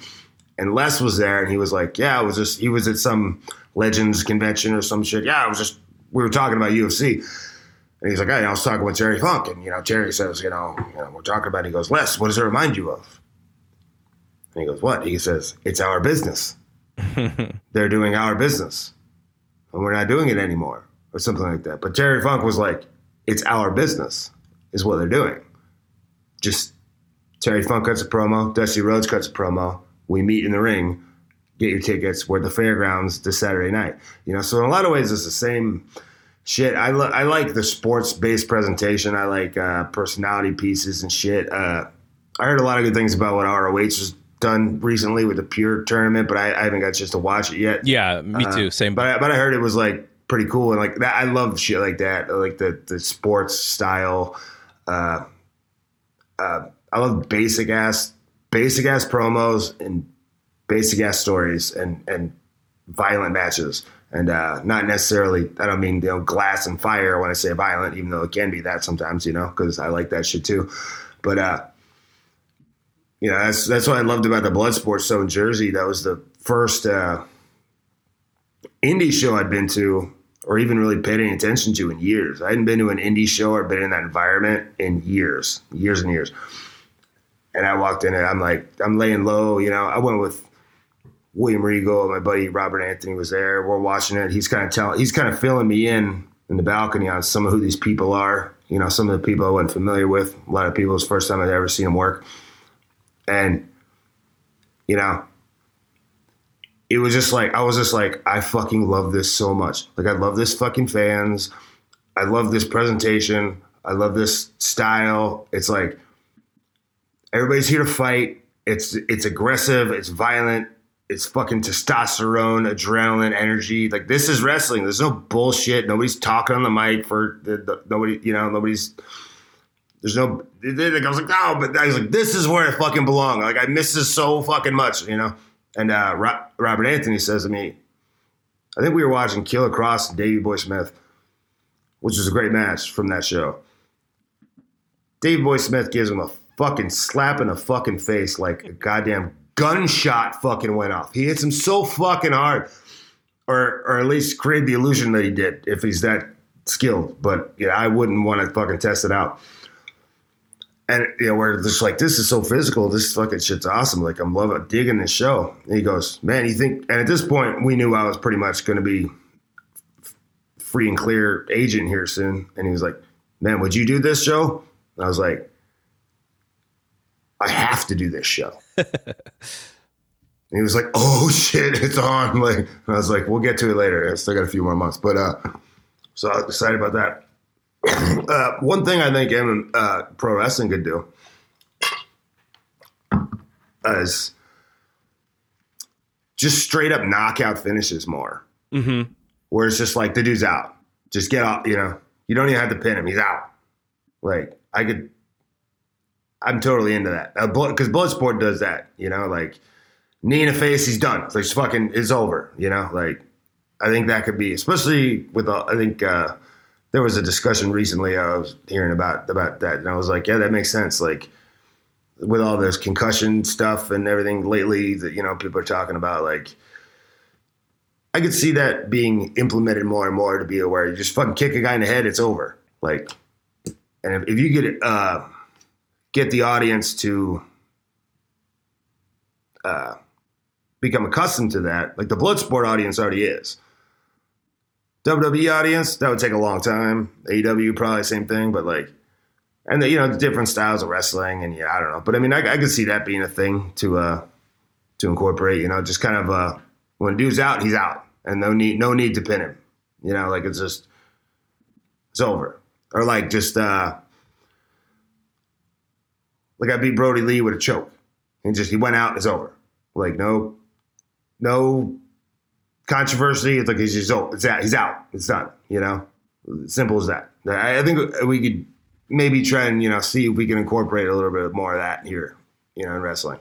And Les was there and he was like, Yeah, I was just he was at some legends convention or some shit. Yeah, I was just we were talking about UFC. And he's like, Hey, I was talking with Terry Funk. And you know, Terry says, you know, you know, we're talking about it. he goes, Les, what does it remind you of? And he goes, What? He says, It's our business. They're doing our business and we're not doing it anymore or something like that. But Terry Funk was like, it's our business is what they're doing. Just Terry Funk cuts a promo, Dusty Rhodes cuts a promo. We meet in the ring, get your tickets. We're at the fairgrounds this Saturday night. You know, so in a lot of ways, it's the same shit. I, li- I like the sports based presentation. I like uh, personality pieces and shit. Uh, I heard a lot of good things about what ROH has done recently with the Pure tournament, but I, I haven't got just to watch it yet. Yeah, me too. Same. But I, but I heard it was like pretty cool and like that. I love shit like that, like the the sports style. Uh, uh, I love basic ass basic ass promos and basic ass stories and and violent matches. And uh, not necessarily, I don't mean you know glass and fire when I say violent, even though it can be that sometimes, you know, because I like that shit too. But uh, you know, that's that's what I loved about the Bloodsports. So in Jersey, that was the first uh, indie show I'd been to, or even really paid any attention to in years. I hadn't been to an indie show or been in that environment in years, years and years. And I walked in and I'm like, I'm laying low. You know, I went with William Regal, my buddy Robert Anthony was there. We're watching it. He's kind of telling, he's kind of filling me in in the balcony on some of who these people are. You know, some of the people I wasn't familiar with. A lot of people, it's first time I'd ever seen them work. And, you know, it was just like, I was just like, I fucking love this so much. Like, I love this fucking fans. I love this presentation. I love this style. It's like, everybody's here to fight. It's it's aggressive. It's violent. It's fucking testosterone, adrenaline, energy. Like this is wrestling. There's no bullshit. Nobody's talking on the mic for the, the nobody. You know, nobody's. There's no. I was like, oh, but I was like, this is where I fucking belong. Like I miss this so fucking much. You know. And uh, Ro- Robert Anthony says to me, I think we were watching Killer Kross and Davey Boy Smith, which was a great match from that show. Davey Boy Smith gives him a fucking slap in the fucking face like a goddamn gunshot fucking went off. He hits him so fucking hard. Or or at least create the illusion that he did if he's that skilled. But yeah, I wouldn't want to fucking test it out. And you know, we're just like, this is so physical. This fucking shit's awesome. Like I'm loving digging this show. And he goes, Man, you think and at this point we knew I was pretty much gonna be free and clear agent here soon. And he was like, Man, would you do this show? And I was like, I have to do this show. and he was like, "Oh shit, it's on!" Like, and I was like, "We'll get to it later. I still got a few more months." But uh, so I was excited about that. uh, one thing I think M- uh, pro wrestling could do is just straight up knockout finishes more. Mm-hmm. Where it's just like the dude's out, just get off. You know, you don't even have to pin him; he's out. Like I could I'm totally into that because Bloodsport does that. You know, like knee in the face, he's done. It's like fucking, it's over. You know, like I think that could be, especially with. Uh, I think uh, there was a discussion recently I was hearing about about that, and I was like, yeah, that makes sense. Like with all this concussion stuff and everything lately that you know people are talking about, like. I could see that being implemented more and more to be aware. You just fucking kick a guy in the head, it's over. Like, and if, if you get uh, get the audience to uh, become accustomed to that. Like the Bloodsport audience already is. WWE audience, that would take a long time. AEW, probably same thing, but like, and the, you know, the different styles of wrestling, and yeah, I don't know. But I mean, I, I could see that being a thing to uh to incorporate. You know, just kind of uh when dude's out, he's out, and no need no need to pin him. You know, like it's just it's over, or like just uh like I beat Brodie Lee with a choke, and just he went out, it's over. Like no, no controversy. It's like he's just oh, it's out. He's out. It's done. You know, simple as that. I, I think we could maybe try and you know see if we can incorporate a little bit more of that here. You know, in wrestling.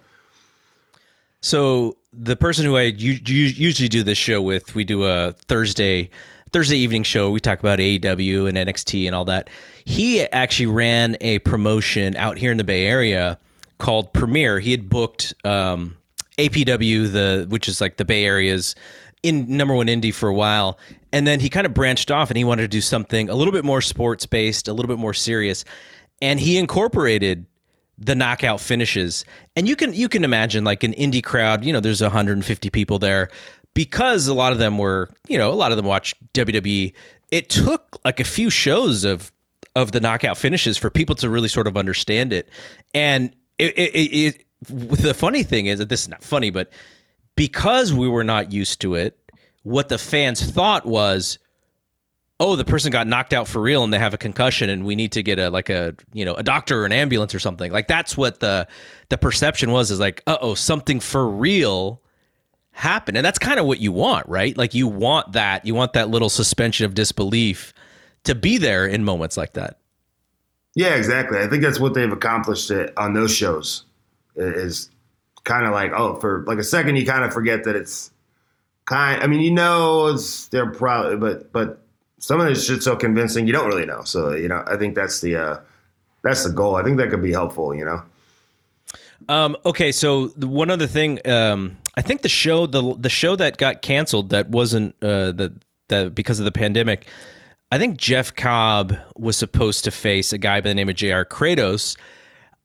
So the person who I usually do this show with, we do a Thursday Thursday evening show. We talk about AEW and NXT and all that. He actually ran a promotion out here in the Bay Area called Premiere. He had booked um, APW, the which is like the Bay Area's in number one indie for a while, and then he kind of branched off and he wanted to do something a little bit more sports based, a little bit more serious, and he incorporated the knockout finishes. And you can you can imagine like an indie crowd, you know, there's 150 people there because a lot of them were, you know, a lot of them watch WWE. It took like a few shows of of the knockout finishes for people to really sort of understand it. And it, it, it, it the funny thing is that this is not funny, but because we were not used to it, what the fans thought was, oh, the person got knocked out for real and they have a concussion and we need to get a like a you know a doctor or an ambulance or something. Like that's what the the perception was is like, uh oh, something for real happened. And that's kind of what you want, right? Like you want that, you want that little suspension of disbelief to be there in moments like that. Yeah, exactly. I think that's what they've accomplished it on those shows is kind of like, oh, for like a second, you kind of forget that it's kind. I mean, you know, it's they're probably, but but some of this shit's so convincing, you don't really know. So you know, I think that's the uh that's the goal. I think that could be helpful. You know. Um, okay, so the one other thing, um, I think the show the the show that got canceled that wasn't uh, the that because of the pandemic. I think Jeff Cobb was supposed to face a guy by the name of Jr. Kratos.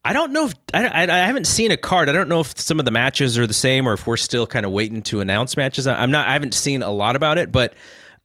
I don't know if I, I, I, haven't seen a card. I don't know if some of the matches are the same or if we're still kind of waiting to announce matches. I'm not. I haven't seen a lot about it, but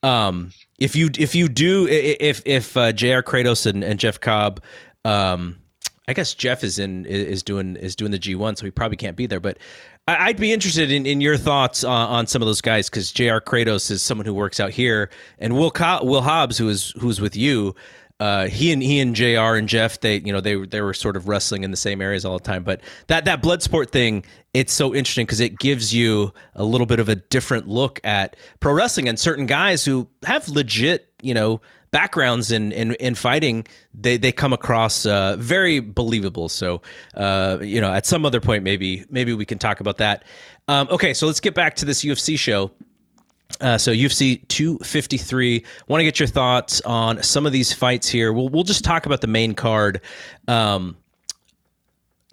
um, if you if you do if if uh, Jr. Kratos and, and Jeff Cobb um, I guess Jeff is in is doing is doing the G one, so he probably can't be there. But I'd be interested in, in your thoughts on, on some of those guys because Jr. Kratos is someone who works out here, and Will Co- Will Hobbs, who is who's with you, uh, he and he and Jr. and Jeff, they you know they they were sort of wrestling in the same areas all the time. But that that Bloodsport thing, it's so interesting because it gives you a little bit of a different look at pro wrestling and certain guys who have legit you know backgrounds in in, in fighting, they they come across uh, very believable. So uh, you know, at some other point, maybe maybe we can talk about that. Um, okay, so let's get back to this UFC show. Uh, so UFC 253. Want to get your thoughts on some of these fights here. We'll we'll just talk about the main card. Um,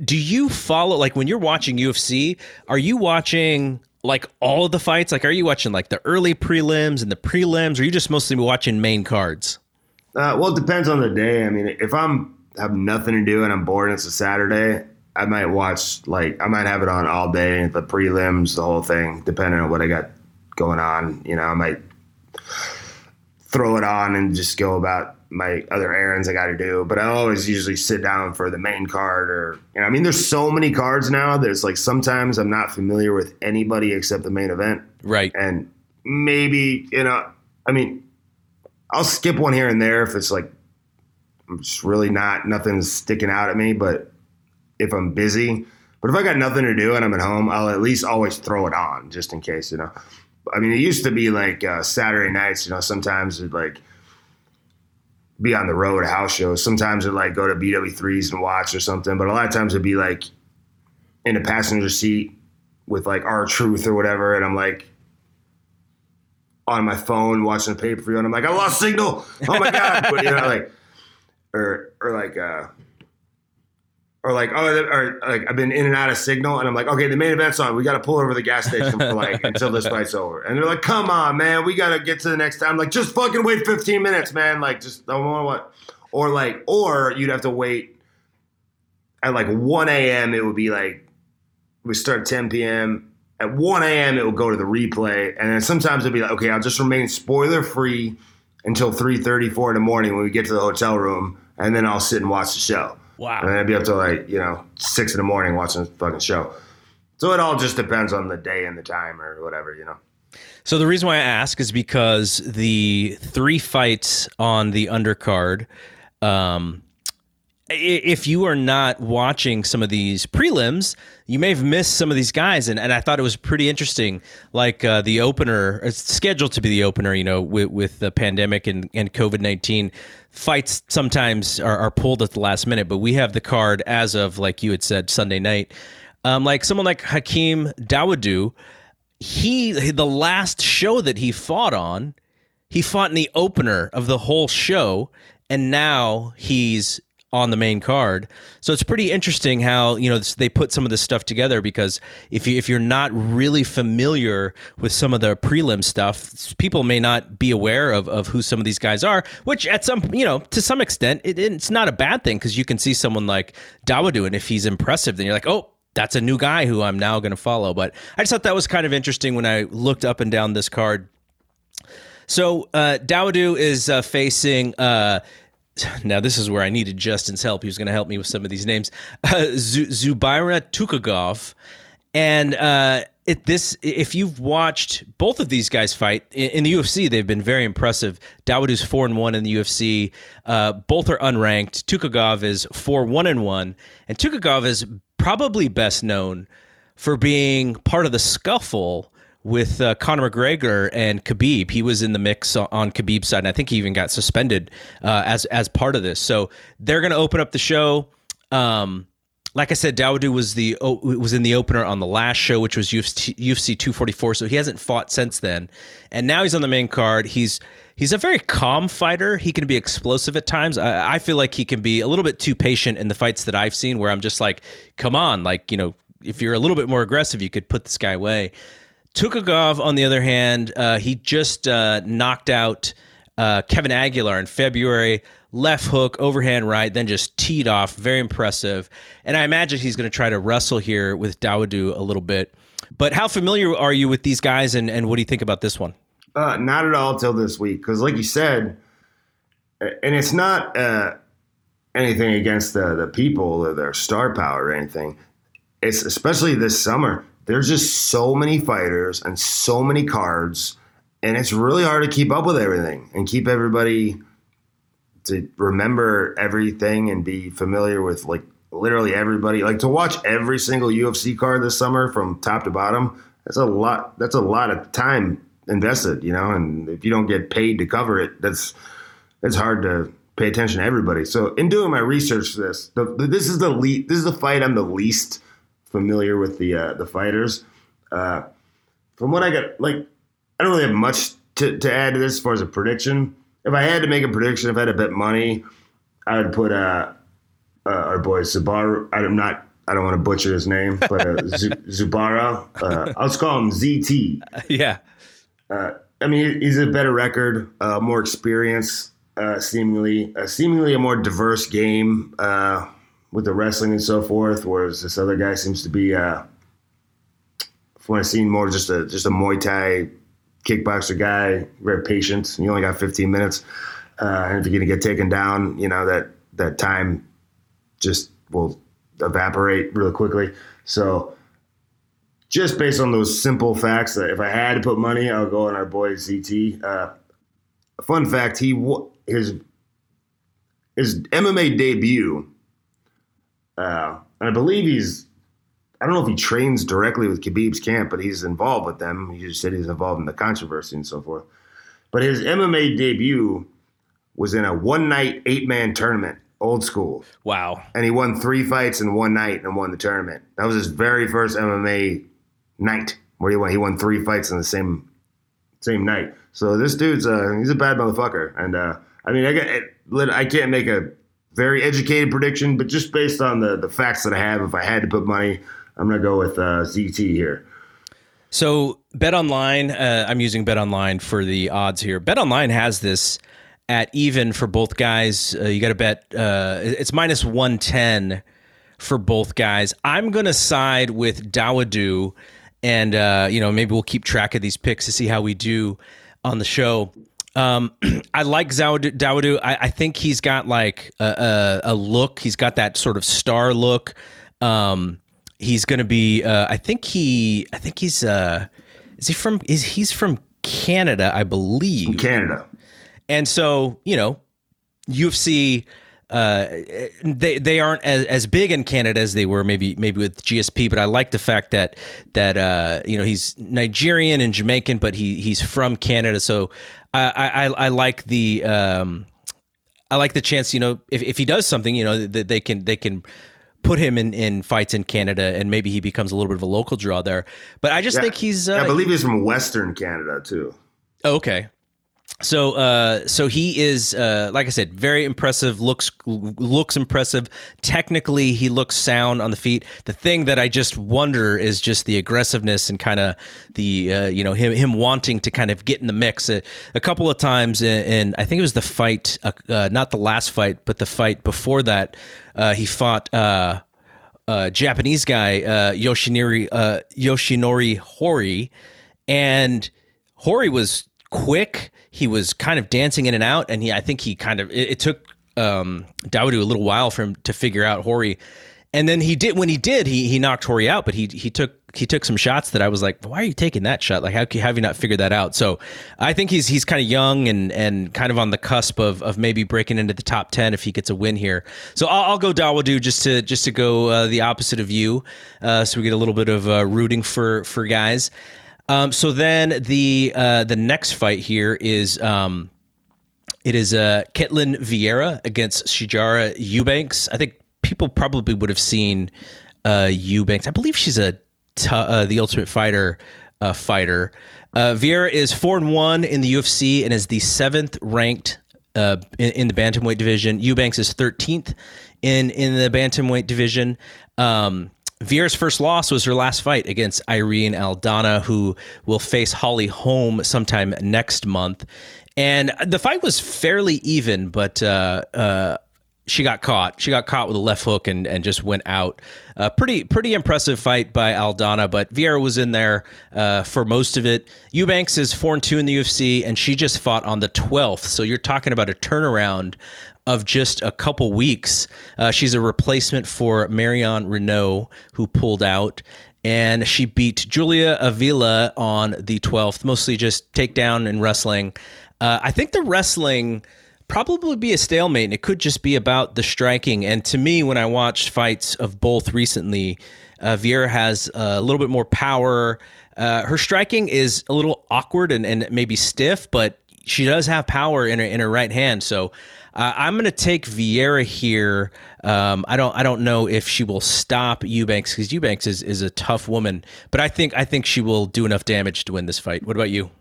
do you follow like when you're watching UFC? Are you watching like all of the fights? Like, are you watching like the early prelims and the prelims, or are you just mostly watching main cards? Uh, well, it depends on the day. I mean, if I'm have nothing to do and I'm bored and it's a Saturday, I might watch like I might have it on all day, the prelims, the whole thing, depending on what I got going on. You know, I might throw it on and just go about my other errands I got to do. But I always usually sit down for the main card or, you know, I mean, there's so many cards now. There's like sometimes I'm not familiar with anybody except the main event. Right. And maybe, you know, I mean, I'll skip one here and there if it's like, I'm just really not, nothing's sticking out at me. But if I'm busy, but if I got nothing to do and I'm at home, I'll at least always throw it on just in case, you know. I mean, it used to be like uh, Saturday nights, you know, sometimes it like, be on the road house shows. Sometimes I'd like go to BW3s and watch or something, but a lot of times it'd be like in a passenger seat with like R-Truth or whatever, and I'm like on my phone watching the pay per view, and I'm like, I lost signal. Oh my god! but, you know, like or or like uh or like oh or like I've been in and out of signal and I'm like okay the main event's on we got to pull over the gas station for like until this fight's over and they're like come on man we got to get to the next time like just fucking wait 15 minutes man like just don't want what or like or you'd have to wait at like 1 a.m. it would be like we start 10 p.m. at 1 a.m. it will go to the replay, and then sometimes it'll be like, okay, I'll just remain spoiler free until 3:34 in the morning when we get to the hotel room, and then I'll sit and watch the show. Wow. And then I'd be up till like you know six in the morning watching the fucking show. So it all just depends on the day and the time or whatever, you know. So the reason why I ask is because the three fights on the undercard, um, if you are not watching some of these prelims, you may have missed some of these guys, and, and I thought it was pretty interesting. Like uh, the opener, it's scheduled to be the opener, you know, with, with the pandemic and, and COVID nineteen fights sometimes are, are, pulled at the last minute, but we have the card as of like you had said Sunday night. Um, like someone like Hakeem Dawodu, he the last show that he fought on, he fought in the opener of the whole show, and now he's on the main card. So it's pretty interesting how you know they put some of this stuff together because if you if you're not really familiar with some of the prelim stuff, people may not be aware of of who some of these guys are. Which at some you know to some extent it, it's not a bad thing because you can see someone like Dawodu and if he's impressive, then you're like oh. That's a new guy who I'm now going to follow. But I just thought that was kind of interesting when I looked up and down this card. So uh, is uh, facing uh, now this is where I needed Justin's help. He was going to help me with some of these names. Uh, Z- Zubaira Tukhugov, and uh, it, this if you've watched both of these guys fight in, in the UFC, they've been very impressive. Dawodu's four and one in the UFC. Uh, both are unranked. Tukhugov is four one and one, and Tukhugov is probably best known for being part of the scuffle with uh, Conor McGregor and Khabib. He was in the mix on Khabib's side, and I think he even got suspended uh, as as part of this. So they're going to open up the show. Um, like I said, Dawodu was the was in the opener on the last show, which was UFC, UFC 244. So he hasn't fought since then, and now he's on the main card. He's he's a very calm fighter. He can be explosive at times. I, I feel like he can be a little bit too patient in the fights that I've seen, where I'm just like, come on, like you know, if you're a little bit more aggressive, you could put this guy away. Tukhugov, on the other hand, uh, he just uh, knocked out uh, Kevin Aguilar in February. Left hook, overhand right, then just teed off. Very impressive. And I imagine he's going to try to wrestle here with Dawodu a little bit. But how familiar are you with these guys, and, and what do you think about this one? Uh, not at all till this week, because like you said, and it's not uh, anything against the the people or their star power or anything. It's especially this summer there's just so many fighters and so many cards, and it's really hard to keep up with everything and keep everybody to remember everything and be familiar with like literally everybody. Like to watch every single UFC card this summer from top to bottom. That's a lot. That's a lot of time invested, you know. And if you don't get paid to cover it, that's it's hard to pay attention to everybody. So in doing my research, this the, this is the least. This is the fight I'm the least familiar with the uh, the fighters. Uh, from what I got, like I don't really have much to, to add to this as far as a prediction. If I had to make a prediction, if I had to bet money, I would put uh, uh our boy Zubaru. I'm not. I don't want to butcher his name, but uh, Zubara. Uh, I'll just call him ZT. Yeah. Uh, I mean, he's a better record, uh, more experience, uh, seemingly, uh, seemingly a more diverse game. With the wrestling and so forth, whereas this other guy seems to be, uh, from what I've seen, more just a just a Muay Thai kickboxer guy, very patient. You only got 15 minutes, uh, and if you're gonna get taken down, you know that that time just will evaporate really quickly. So, just based on those simple facts, that if I had to put money, I'll go on our boy ZT. Uh, fun fact: he his his MMA debut uh, and I believe he's, I don't know if he trains directly with Khabib's camp, but he's involved with them. He just said he's involved in the controversy and so forth. But his MMA debut was in a one night, eight man tournament, old school. Wow. And he won three fights in one night and won the tournament. That was his very first MMA night where he won. He won three fights in the same same night. So this dude's uh, he's a bad motherfucker. And uh, I mean, I, get, I can't make a very educated prediction, but just based on the the facts that I have, if I had to put money, I'm going to go with uh, ZT here. So Bet Online, uh, I'm using Bet Online for the odds here. Bet Online has this at even for both guys. Uh, you got to bet. Uh, it's minus one ten for both guys. I'm going to side with Dawodu and uh, you know maybe we'll keep track of these picks to see how we do on the show. Um, I like Dawodu. I, I, think he's got like a, a, a, look. He's got that sort of star look. Um, he's going to be. Uh, I think he. I think he's. Uh, is he from? Is he's from Canada? I believe. From Canada. And so you know, UFC uh, they they aren't as, as big in Canada as they were maybe maybe with GSP, but I like the fact that that uh, you know he's Nigerian and Jamaican, but he he's from Canada, so I I, I like the um, I like the chance you know if, if he does something you know that they can they can put him in, in fights in Canada and maybe he becomes a little bit of a local draw there. But I just yeah, think he's uh, I believe he's from Western Canada too. Okay so uh, so he is uh, like I said, very impressive. looks looks impressive. Technically, he looks sound on the feet. The thing that I just wonder is just the aggressiveness and kind of the uh, you know him him wanting to kind of get in the mix. a couple of times, and I think it was the fight, uh, uh, not the last fight, but the fight before that. Uh, he fought. A Japanese guy Yoshinori Yoshinori Horie, and Hori was quick he was kind of dancing in and out, and he I think he kind of it, it took um, Dawodu a little while for him to figure out Hori. And then he did when he did he he knocked Hori out, but he he took he took some shots that I was like, why are you taking that shot? Like, how have you not figured that out? So I think he's he's kind of young and and kind of on the cusp of of maybe breaking into the top ten if he gets a win here. So I'll, I'll go Dawodu just to just to go uh, the opposite of you, uh, so we get a little bit of uh, rooting for for guys. Um, so then the uh, the next fight here is um, it is uh, Ketlen Vieira against Sijara Eubanks. I think people probably would have seen uh, Eubanks. I believe she's a t- uh, the Ultimate Fighter uh, fighter. Uh, Vieira is four and one in the UFC and is the seventh ranked uh, in, in, the bantamweight division. Eubanks is thirteenth in in the bantamweight division. Um, Vieira's first loss was her last fight against Irene Aldana, who will face Holly Holm sometime next month. And the fight was fairly even, but uh, uh, she got caught. She got caught with a left hook and, and just went out. Uh, pretty pretty impressive fight by Aldana, but Vieira was in there uh, for most of it. Eubanks is four and two in the UFC, and she just fought on the twelfth. So you're talking about a turnaround of just a couple weeks. Uh, she's a replacement for Marion Renault, who pulled out. And she beat Julia Avila on the 12th, mostly just takedown and wrestling. Uh, I think the wrestling probably be a stalemate, and it could just be about the striking. And to me, when I watched fights of both recently, uh, Vieira has a little bit more power. Uh, her striking is a little awkward and, and maybe stiff, but she does have power in her in her right hand. So uh, I'm going to take Vieira here. Um, I don't I don't know if she will stop Eubanks because Eubanks is, is a tough woman, but I think I think she will do enough damage to win this fight. What about you?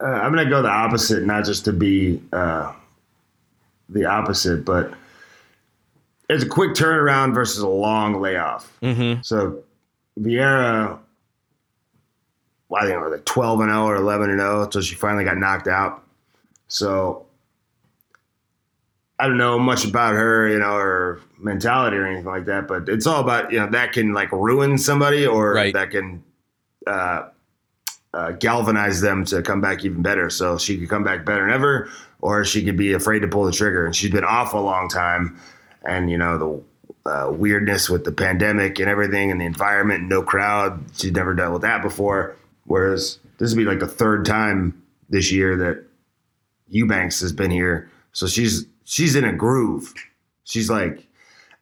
Uh, I'm going to go the opposite, not just to be uh, the opposite, but it's a quick turnaround versus a long layoff. Mm-hmm. So Vieira, well, I think it was like 12 and 0 or 11 and 0 until she finally got knocked out. So I don't know much about her, you know, her mentality or anything like that, but it's all about, you know, that can like ruin somebody or right. that can uh, uh, galvanize them to come back even better. So she could come back better than ever, or she could be afraid to pull the trigger. And she's been off a long time. And, you know, the uh, weirdness with the pandemic and everything and the environment, no crowd. She's never dealt with that before. Whereas this would be like the third time this year that Eubanks has been here. So she's she's in a groove. She's like,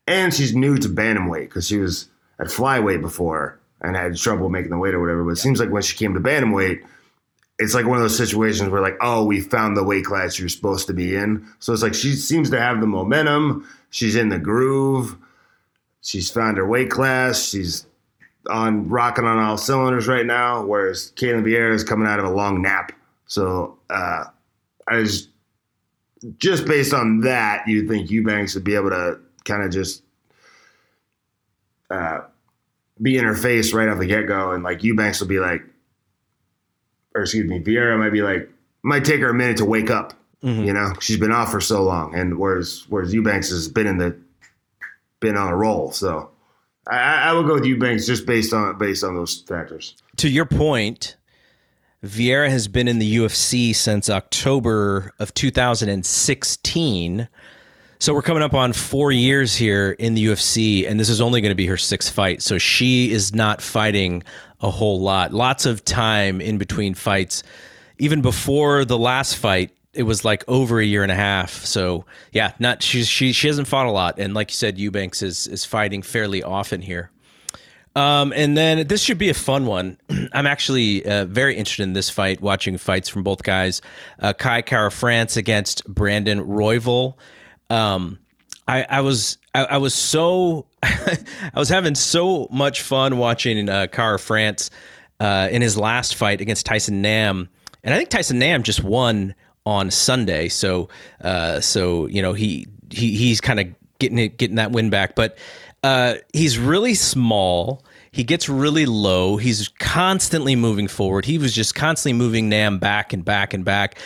and she's new to bantamweight because she was at flyweight before and had trouble making the weight or whatever. But it seems like when she came to bantamweight, it's like one of those situations where like, oh, we found the weight class you're supposed to be in. So it's like she seems to have the momentum. She's in the groove. She's found her weight class. She's on rocking on all cylinders right now. Whereas Ketlen Vieira is coming out of a long nap. So uh, I was just based on that, you think Eubanks would be able to kind of just uh, be in her face right off the get go, and like Eubanks will be like, or excuse me, Vieira might be like, might take her a minute to wake up. Mm-hmm. You know, she's been off for so long, and whereas whereas Eubanks has been in the been on a roll. So I, I would go with Eubanks just based on based on those factors. To your point, Vieira has been in the UFC since October of 2016. So we're coming up on four years here in the UFC, and this is only going to be her sixth fight. So she is not fighting a whole lot. Lots of time in between fights. Even before the last fight, it was like over a year and a half. So yeah, not she's she she hasn't fought a lot, and like you said, Eubanks is is fighting fairly often here. Um, and then this should be a fun one. I'm actually uh, very interested in this fight, watching fights from both guys. Uh, Kai Kara France against Brandon Royval. Um, I, I was I, I, was so I was having so much fun watching uh, Kara France uh, in his last fight against Tyson Nam, and I think Tyson Nam just won on Sunday. So uh, so you know he he he's kind of getting it getting that win back, but uh, he's really small. He gets really low. He's constantly moving forward. He was just constantly moving Nam back and back and back.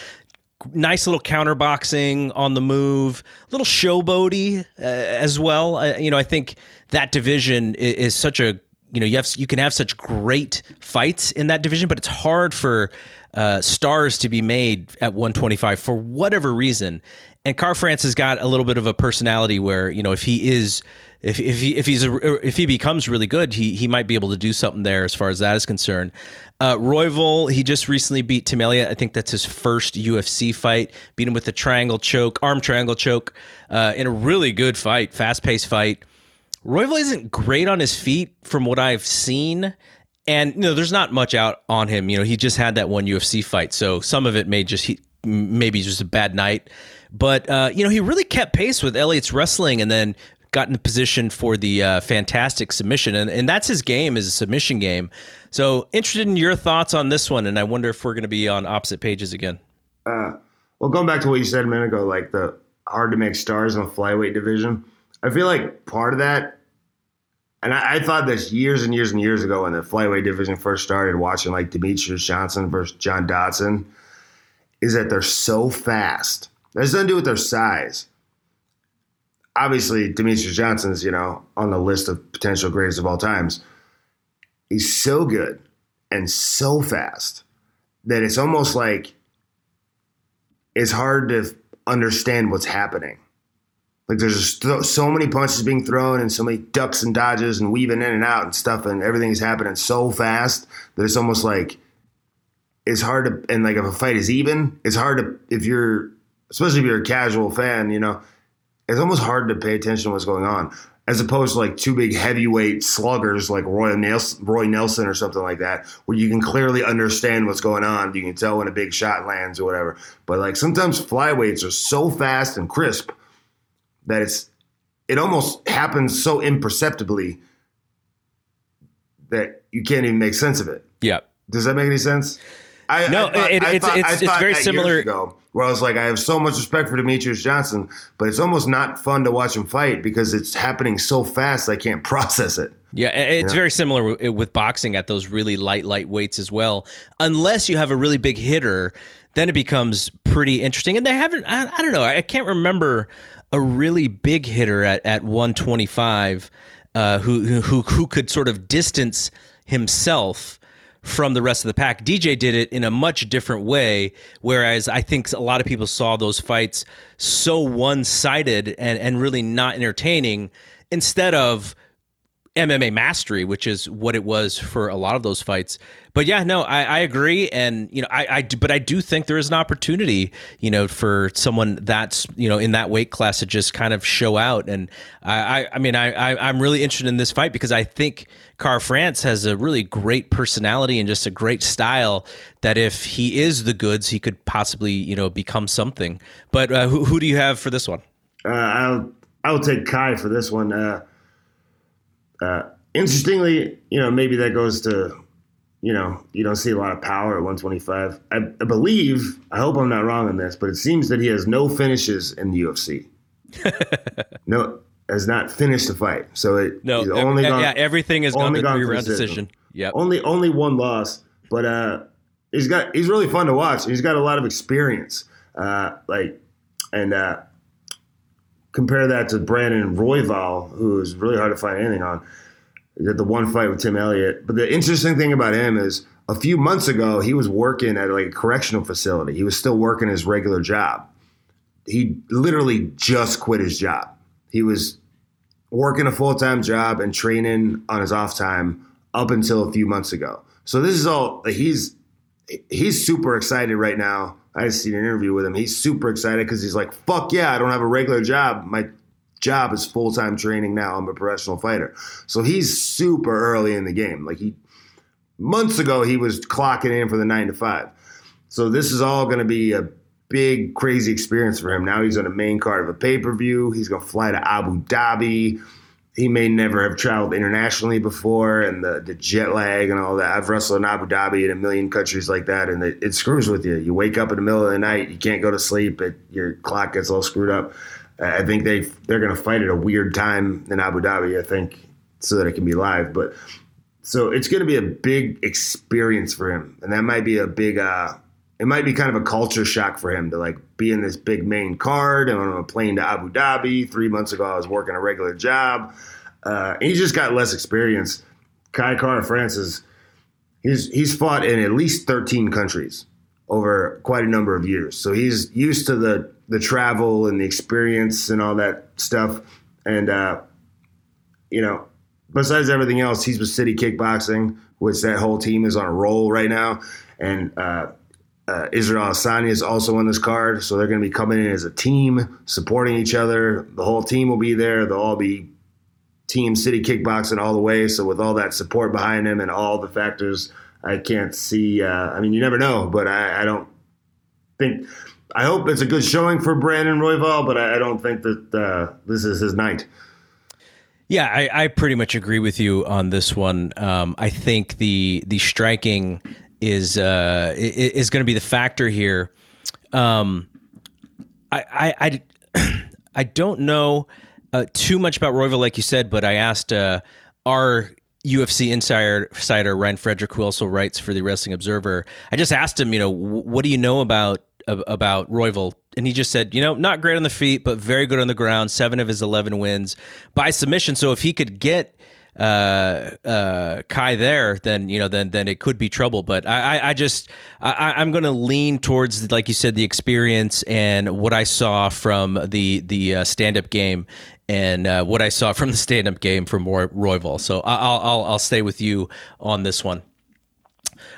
Nice little counterboxing on the move, little showboaty uh, as well. Uh, you know, I think that division is, is such a you know you have you can have such great fights in that division, but it's hard for uh, stars to be made at 125 for whatever reason. And Kara France has got a little bit of a personality where you know if he is if if he if he's a, if he becomes really good, he he might be able to do something there as far as that is concerned. Uh, Royval, he just recently beat Tim Elliott. I think that's his first UFC fight. Beat him with a triangle choke, arm triangle choke, uh, in a really good fight, fast paced fight. Royval isn't great on his feet from what I've seen. And you know, there's not much out on him. You know, he just had that one UFC fight, so some of it may just he, maybe just a bad night. But uh, you know, he really kept pace with Elliott's wrestling, and then got in the position for the uh, fantastic submission, and, and that's his game is a submission game. So interested in your thoughts on this one, and I wonder if we're going to be on opposite pages again. Uh, well, going back to what you said a minute ago, like the hard to make stars in the flyweight division, I feel like part of that and I, I, thought this years and years and years ago when the flyweight division first started, watching like Demetrious Johnson versus John Dodson, is that they're so fast. That has nothing to do with their size. Obviously, Demetrious Johnson's, you know, on the list of potential greatest of all times. He's so good and so fast that it's almost like it's hard to understand what's happening. Like there's just so many punches being thrown and so many ducks and dodges and weaving in and out and stuff, and everything is happening so fast that it's almost like it's hard to. And like if a fight is even, it's hard to if you're, especially if you're a casual fan, you know, it's almost hard to pay attention to what's going on. As opposed to like two big heavyweight sluggers like Roy Nelson, Roy Nelson or something like that, where you can clearly understand what's going on. You can tell when a big shot lands or whatever. But like sometimes flyweights are so fast and crisp that it's it almost happens so imperceptibly that you can't even make sense of it. Yeah. Does that make any sense? I, no, I thought, it, it's, thought, it's, it's very similar. Ago, where I was like, I have so much respect for Demetrious Johnson, but it's almost not fun to watch him fight because it's happening so fast I can't process it. Yeah, it's very similar with boxing at those really light, light weights as well. Unless you have a really big hitter, then it becomes pretty interesting. And they haven't, I, I don't know, I can't remember a really big hitter at, at 125 uh, who, who, who could sort of distance himself from the rest of the pack. DJ did it in a much different way, whereas I think a lot of people saw those fights so one sided and, and really not entertaining instead of MMA mastery, which is what it was for a lot of those fights. But yeah, no, I, I agree, and you know, I, I, but I do think there is an opportunity, you know, for someone that's you know in that weight class to just kind of show out. And I, I, I mean, I, I, I'm really interested in this fight because I think Kara France has a really great personality and just a great style. That if he is the goods, he could possibly you know become something. But uh, who, who do you have for this one? Uh, I'll I'll take Kai for this one. Uh, uh, interestingly, you know, maybe that goes to, you know, you don't see a lot of power at 125. I, I believe, I hope I'm not wrong on this, but it seems that he has no finishes in the UFC. no, has not finished a fight. So it, no, only gone, yeah, everything is only gone three round decision. decision. Yeah, only only one loss, but uh, he's got he's really fun to watch. He's got a lot of experience. Uh, like, and uh, compare that to Brandon Royval, who is really hard to find anything on. He did the one fight with Tim Elliott. But the interesting thing about him is a few months ago he was working at like a correctional facility. He was still working his regular job. He literally just quit his job. He was working a full time job and training on his off time up until a few months ago. So this is all he's he's super excited right now. I just seen an interview with him. He's super excited because he's like, "Fuck yeah! I don't have a regular job. My job is full time training now. I'm a professional fighter." So he's super early in the game. Like he months ago, he was clocking in for the nine to five. So this is all going to be a big, crazy experience for him. Now he's on a main card of a pay per view. He's going to fly to Abu Dhabi. He may never have traveled internationally before, and the, the jet lag and all that. I've wrestled in Abu Dhabi in a million countries like that, and it, it screws with you. You wake up in the middle of the night, you can't go to sleep, it, your clock gets all screwed up. I think they they're going to fight at a weird time in Abu Dhabi. I think so that it can be live, but so it's going to be a big experience for him, and that might be a big. Uh, it might be kind of a culture shock for him to like be in this big main card and on a plane to Abu Dhabi. Three months ago, I was working a regular job. Uh, he just got less experience. Kai Kara-France he's he's fought in at least 13 countries over quite a number of years. So he's used to the the travel and the experience and all that stuff. And uh, you know, besides everything else, he's with City Kickboxing, which that whole team is on a roll right now. And uh, uh, Israel Adesanya is also on this card, so they're going to be coming in as a team, supporting each other. The whole team will be there. They'll all be Team City Kickboxing all the way. So with all that support behind him and all the factors, I can't see. Uh, I mean, you never know, but I, I, don't think. I hope it's a good showing for Brandon Royval, but I, I don't think that uh, this is his night. Yeah, I, I, pretty much agree with you on this one. Um, I think the the striking is uh, is going to be the factor here. Um, I I I, I don't know uh, too much about Royval, like you said, but I asked uh, our UFC insider, insider Ryan Frederick, who also writes for the Wrestling Observer. I just asked him, you know, what do you know about about Royval, and he just said, you know, not great on the feet, but very good on the ground. Seven of his eleven wins by submission. So if he could get uh, uh, Kai there, then you know, then then it could be trouble. But I, I, I just I, am going to lean towards, like you said, the experience and what I saw from the the uh, stand up game and uh, what I saw from the stand up game from Roy, Royval. So I'll, I'll I'll stay with you on this one.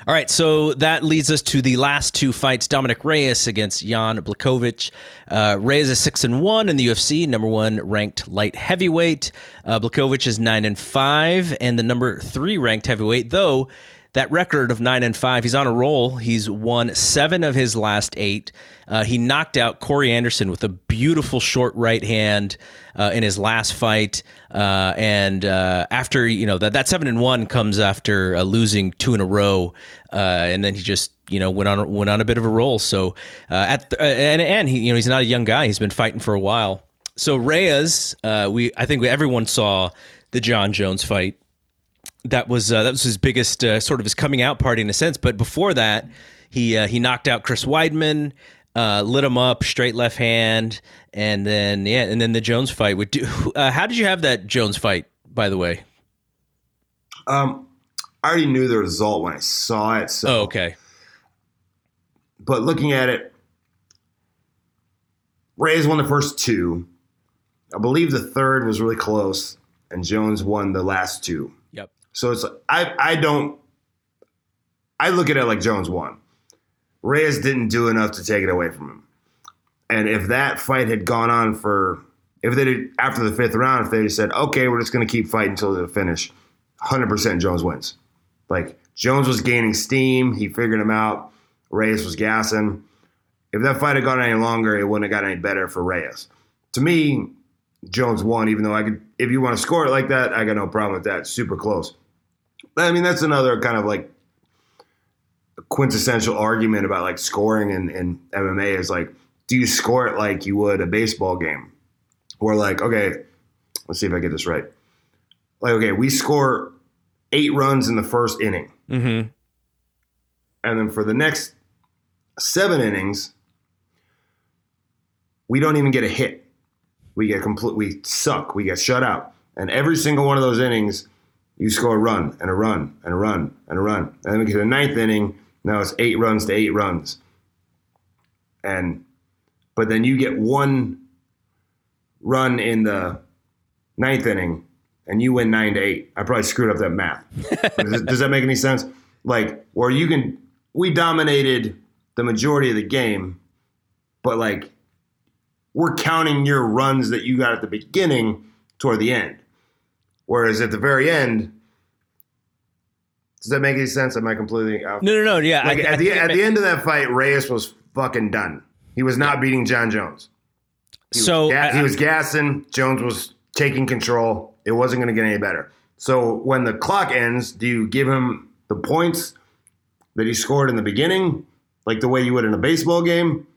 All right, so that leads us to the last two fights: Dominick Reyes against Jan Blachowicz. Uh, Reyes is six and one in the UFC, number one ranked light heavyweight. Uh, Blachowicz is nine and five, and the number three ranked heavyweight. Though that record of nine and five, he's on a roll. He's won seven of his last eight. Uh, he knocked out Corey Anderson with a beautiful short right hand uh, in his last fight. Uh, and uh, after you know that that seven and one comes after uh, losing two in a row, uh, and then he just you know went on went on a bit of a roll. So at the, and and he you know he's not a young guy. He's been fighting for a while. So Reyes, we I think everyone saw the Jon Jones fight that was uh, that was his biggest uh, sort of his coming out party in a sense. But before that, he uh, he knocked out Chris Weidman, uh, lit him up straight left hand, and then yeah, and then the Jones fight. Would do, uh, how did you have that Jones fight? By the way, um, I already knew the result when I saw it. So, oh, okay. But looking at it, Reyes won the first two. I believe the third was really close, and Jones won the last two. So it's I I don't I look at it like Jones won. Reyes didn't do enough to take it away from him. And if that fight had gone on for if they did after the fifth round, if they said, okay, we're just gonna keep fighting until the finish, 100% Jones wins. Like Jones was gaining steam, he figured him out. Reyes was gassing. If that fight had gone any longer, it wouldn't have got any better for Reyes. To me, Jones won, even though I could if you want to score it like that, I got no problem with that. Super close. I mean, that's another kind of like quintessential argument about like scoring in, in MMA is like, do you score it like you would a baseball game? Or like, okay, let's see if I get this right. Like, okay, we score eight runs in the first inning. Mm-hmm. And then for the next seven innings, we don't even get a hit. We get complete, we suck, we get shut out. And every single one of those innings, you score a run and a run and a run and a run. And then we get to the ninth inning. Now it's eight runs to eight runs. And but then you get one run in the ninth inning and you win nine to eight. I probably screwed up that math. does, does that make any sense? Like, where you can, we dominated the majority of the game, but like, we're counting your runs that you got at the beginning toward the end. Whereas at the very end, does that make any sense? Am I completely out? No, no, no. Yeah. Like I- I at the at the end of that fight, Reyes was fucking done. He was not beating Jon Jones. He so was, ga- I- he was gassing. Jones was taking control. It wasn't going to get any better. So when the clock ends, do you give him the points that he scored in the beginning, like the way you would in a baseball game?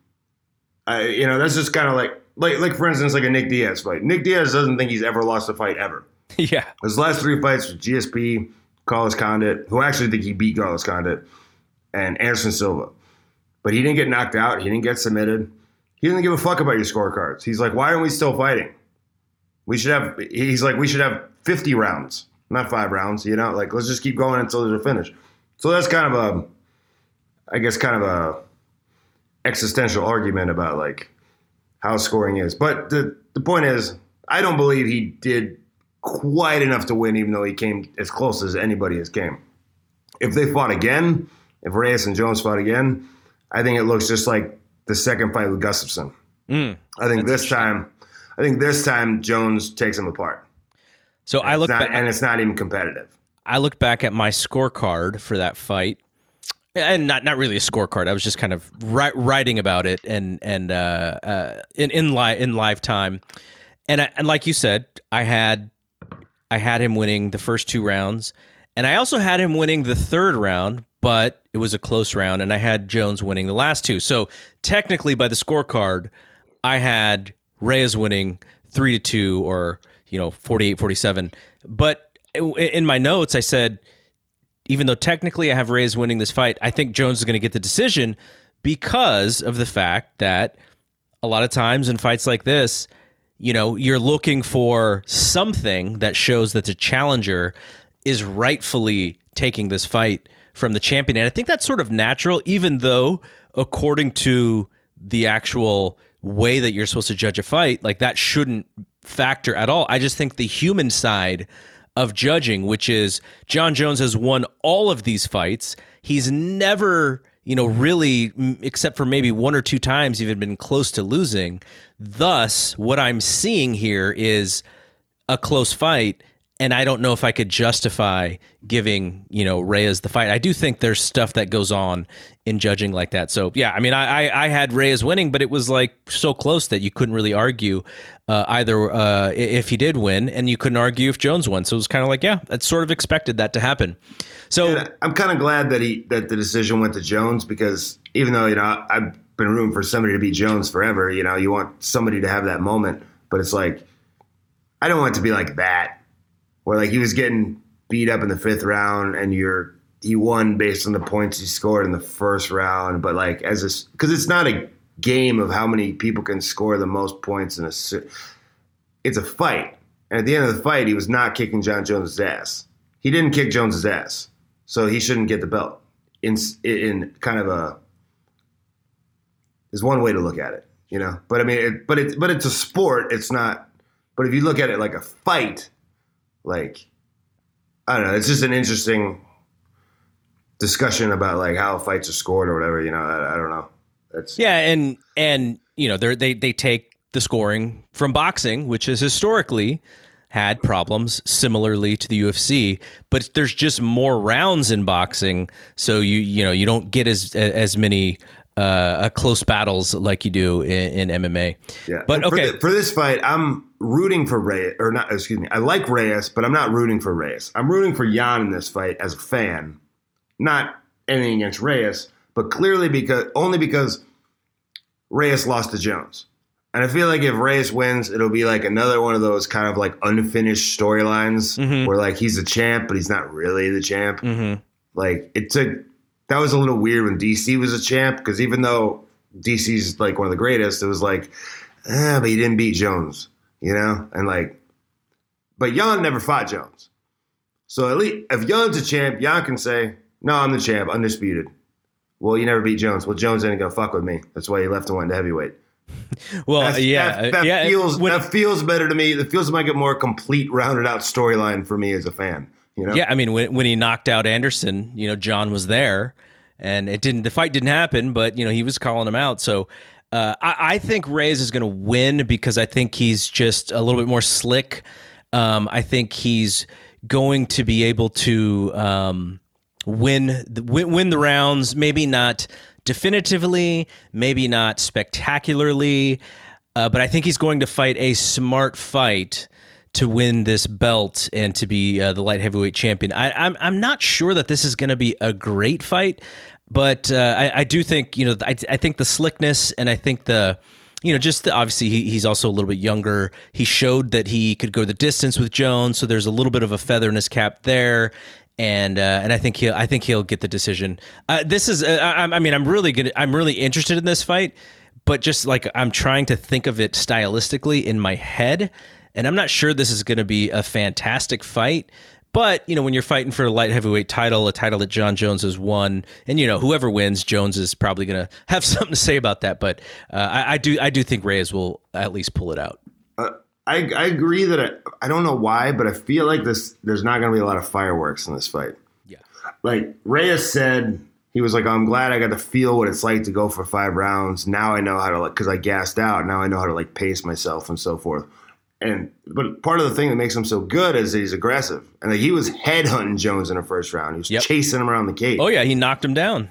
Uh, you know, that's just kind of like, like, like for instance, like a Nick Diaz fight. Nick Diaz doesn't think he's ever lost a fight ever. yeah. His last three fights with GSP, Carlos Condit, who actually think he beat Carlos Condit, and Anderson Silva. But he didn't get knocked out. He didn't get submitted. He didn't give a fuck about your scorecards. He's like, why aren't we still fighting? We should have. He's like, we should have fifty rounds, not five rounds. You know, like let's just keep going until there's a finish. So that's kind of a, I guess, kind of a existential argument about like how scoring is. But the the point is, I don't believe he did quite enough to win, even though he came as close as anybody has came. If they fought again, if Reyes and Jones fought again, I think it looks just like the second fight with Gustafsson. Mm. I think this time, I think this time Jones takes him apart. So I look not- back, and it's not even competitive. I looked back at my scorecard for that fight, and not not really a scorecard. I was just kind of ri- writing about it and and uh, uh, in in live in live time, and I, and like you said, I had I had him winning the first two rounds, and I also had him winning the third round, but it was a close round, and I had Jones winning the last two. So technically, by the scorecard, I had Reyes winning three to two or you know 48 47 but in my notes i said even though technically i have Reyes winning this fight i think jones is going to get the decision because of the fact that a lot of times in fights like this you know you're looking for something that shows that the challenger is rightfully taking this fight from the champion. And i think that's sort of natural even though according to the actual way that you're supposed to judge a fight like that shouldn't factor at all. I just think the human side of judging which is jon jones has won all of these fights. He's never you know really except for maybe one or two times even been close to losing thus what i'm seeing here is a close fight and I don't know if I could justify giving you know Reyes the fight. I do think there's stuff that goes on in judging like that. So yeah, I mean, I I, I had Reyes winning, but it was like so close that you couldn't really argue uh, either uh, if he did win, and you couldn't argue if Jones won. So it was kind of like yeah, that's sort of expected that to happen. So I'm kind of glad that he that the decision went to Jones because even though you know I've been rooting for somebody to beat Jones forever, you know you want somebody to have that moment, but it's like I don't want it to be like that where like he was getting beat up in the fifth round and you're he won based on the points he scored in the first round, but like as a because it's not a game of how many people can score the most points in a it's a fight. And at the end of the fight, he was not kicking Jon Jones' ass. He didn't kick Jones' ass, so he shouldn't get the belt. In in kind of a is one way to look at it, you know. But I mean, it, but it's but it's a sport. It's not. But if you look at it like a fight, like I don't know, it's just an interesting discussion about like how fights are scored or whatever. You know, I, I don't know. That's Yeah, and and you know they they they take the scoring from boxing, which has historically had problems similarly to the UFC, but there's just more rounds in boxing, so you you know you don't get as as many uh, close battles like you do in, in MMA. Yeah, but And for okay, For, this fight, I'm rooting for Reyes, or not. Excuse me. I like Reyes, but I'm not rooting for Reyes. I'm rooting for Jan in this fight as a fan, not anything against Reyes, but clearly because only because Reyes lost to Jones, and I feel like if Reyes wins, it'll be like another one of those kind of like unfinished storylines Mhm. where like he's the champ, but he's not really the champ. Mhm. Like it took that was a little weird when DC was a champ because even though DC's like one of the greatest, it was like, ah, but he didn't beat Jones, you know, and like, but Jan never fought Jones, So at least if Jan's a champ, Jan can say, "No, I'm the champ, undisputed." Well, you never beat Jones. Well, Jones didn't go fuck with me. That's why he left and went to heavyweight. Well, That's- yeah, that, that yeah. feels when- that feels better to me. That feels like a more complete, rounded out storyline for me as a fan. You know, Yeah, I mean, when when he knocked out Anderson, you know, Jon was there, and it didn't. The fight didn't happen, but you know, he was calling him out. So. Uh, I, I think Reyes is going to win because I think he's just a little bit more slick. Um, I think he's going to be able to um, win, the, win the rounds. Maybe not definitively, maybe not spectacularly, uh, but I think he's going to fight a smart fight to win this belt and to be uh, the light heavyweight champion. I, I'm I'm not sure that this is going to be a great fight, but uh, I, I do think you know I, I think the slickness and I think the you know just the, obviously he, he's also a little bit younger. He showed that he could go the distance with Jones, so there's a little bit of a feather in his cap there. And uh, and I think he'll I think he'll get the decision. Uh, this is uh, I, I mean I'm really good. I'm really interested in this fight, but just like I'm trying to think of it stylistically in my head, and I'm not sure this is going to be a fantastic fight. But you know, when you're fighting for a light heavyweight title, a title that Jon Jones has won, and you know whoever wins, Jones is probably going to have something to say about that. But uh, I, I do, I do think Reyes will at least pull it out. I, I agree that I, I don't know why, but I feel like this. There's not going to be a lot of fireworks in this fight. Yeah. Like Reyes said, he was like, "I'm glad I got to feel what it's like to go for five rounds. Now I know how to like because I gassed out. Now I know how to like pace myself and so forth." And but part of the thing that makes him so good is that he's aggressive, and like, he was headhunting Jones in the first round. He was Yep. chasing him around the cage. Oh yeah, he knocked him down.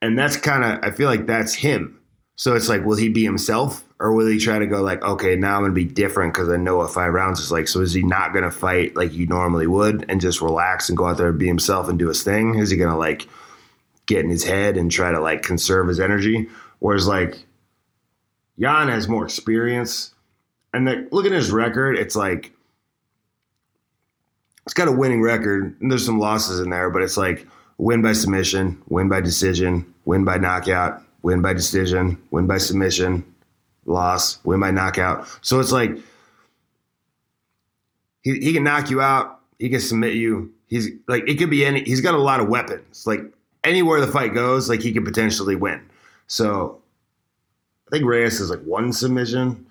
and that's kind of I feel like that's him. So it's like, will he be himself, or will he try to go like, okay, now I'm gonna be different because I know what five rounds is like. So is he not gonna fight like he normally would and just relax and go out there and be himself and do his thing? Is he gonna like get in his head and try to like conserve his energy? Whereas like Jan has more experience, and like look at his record, it's like it's got a winning record. And there's some losses in there, but it's like win by submission, win by decision, win by knockout, win by decision, win by submission, loss, win by knockout. So it's like he, he can knock you out, he can submit you. He's like it could be any he's got a lot of weapons. Like anywhere the fight goes, like he could potentially win. So I think Reyes is like one submission.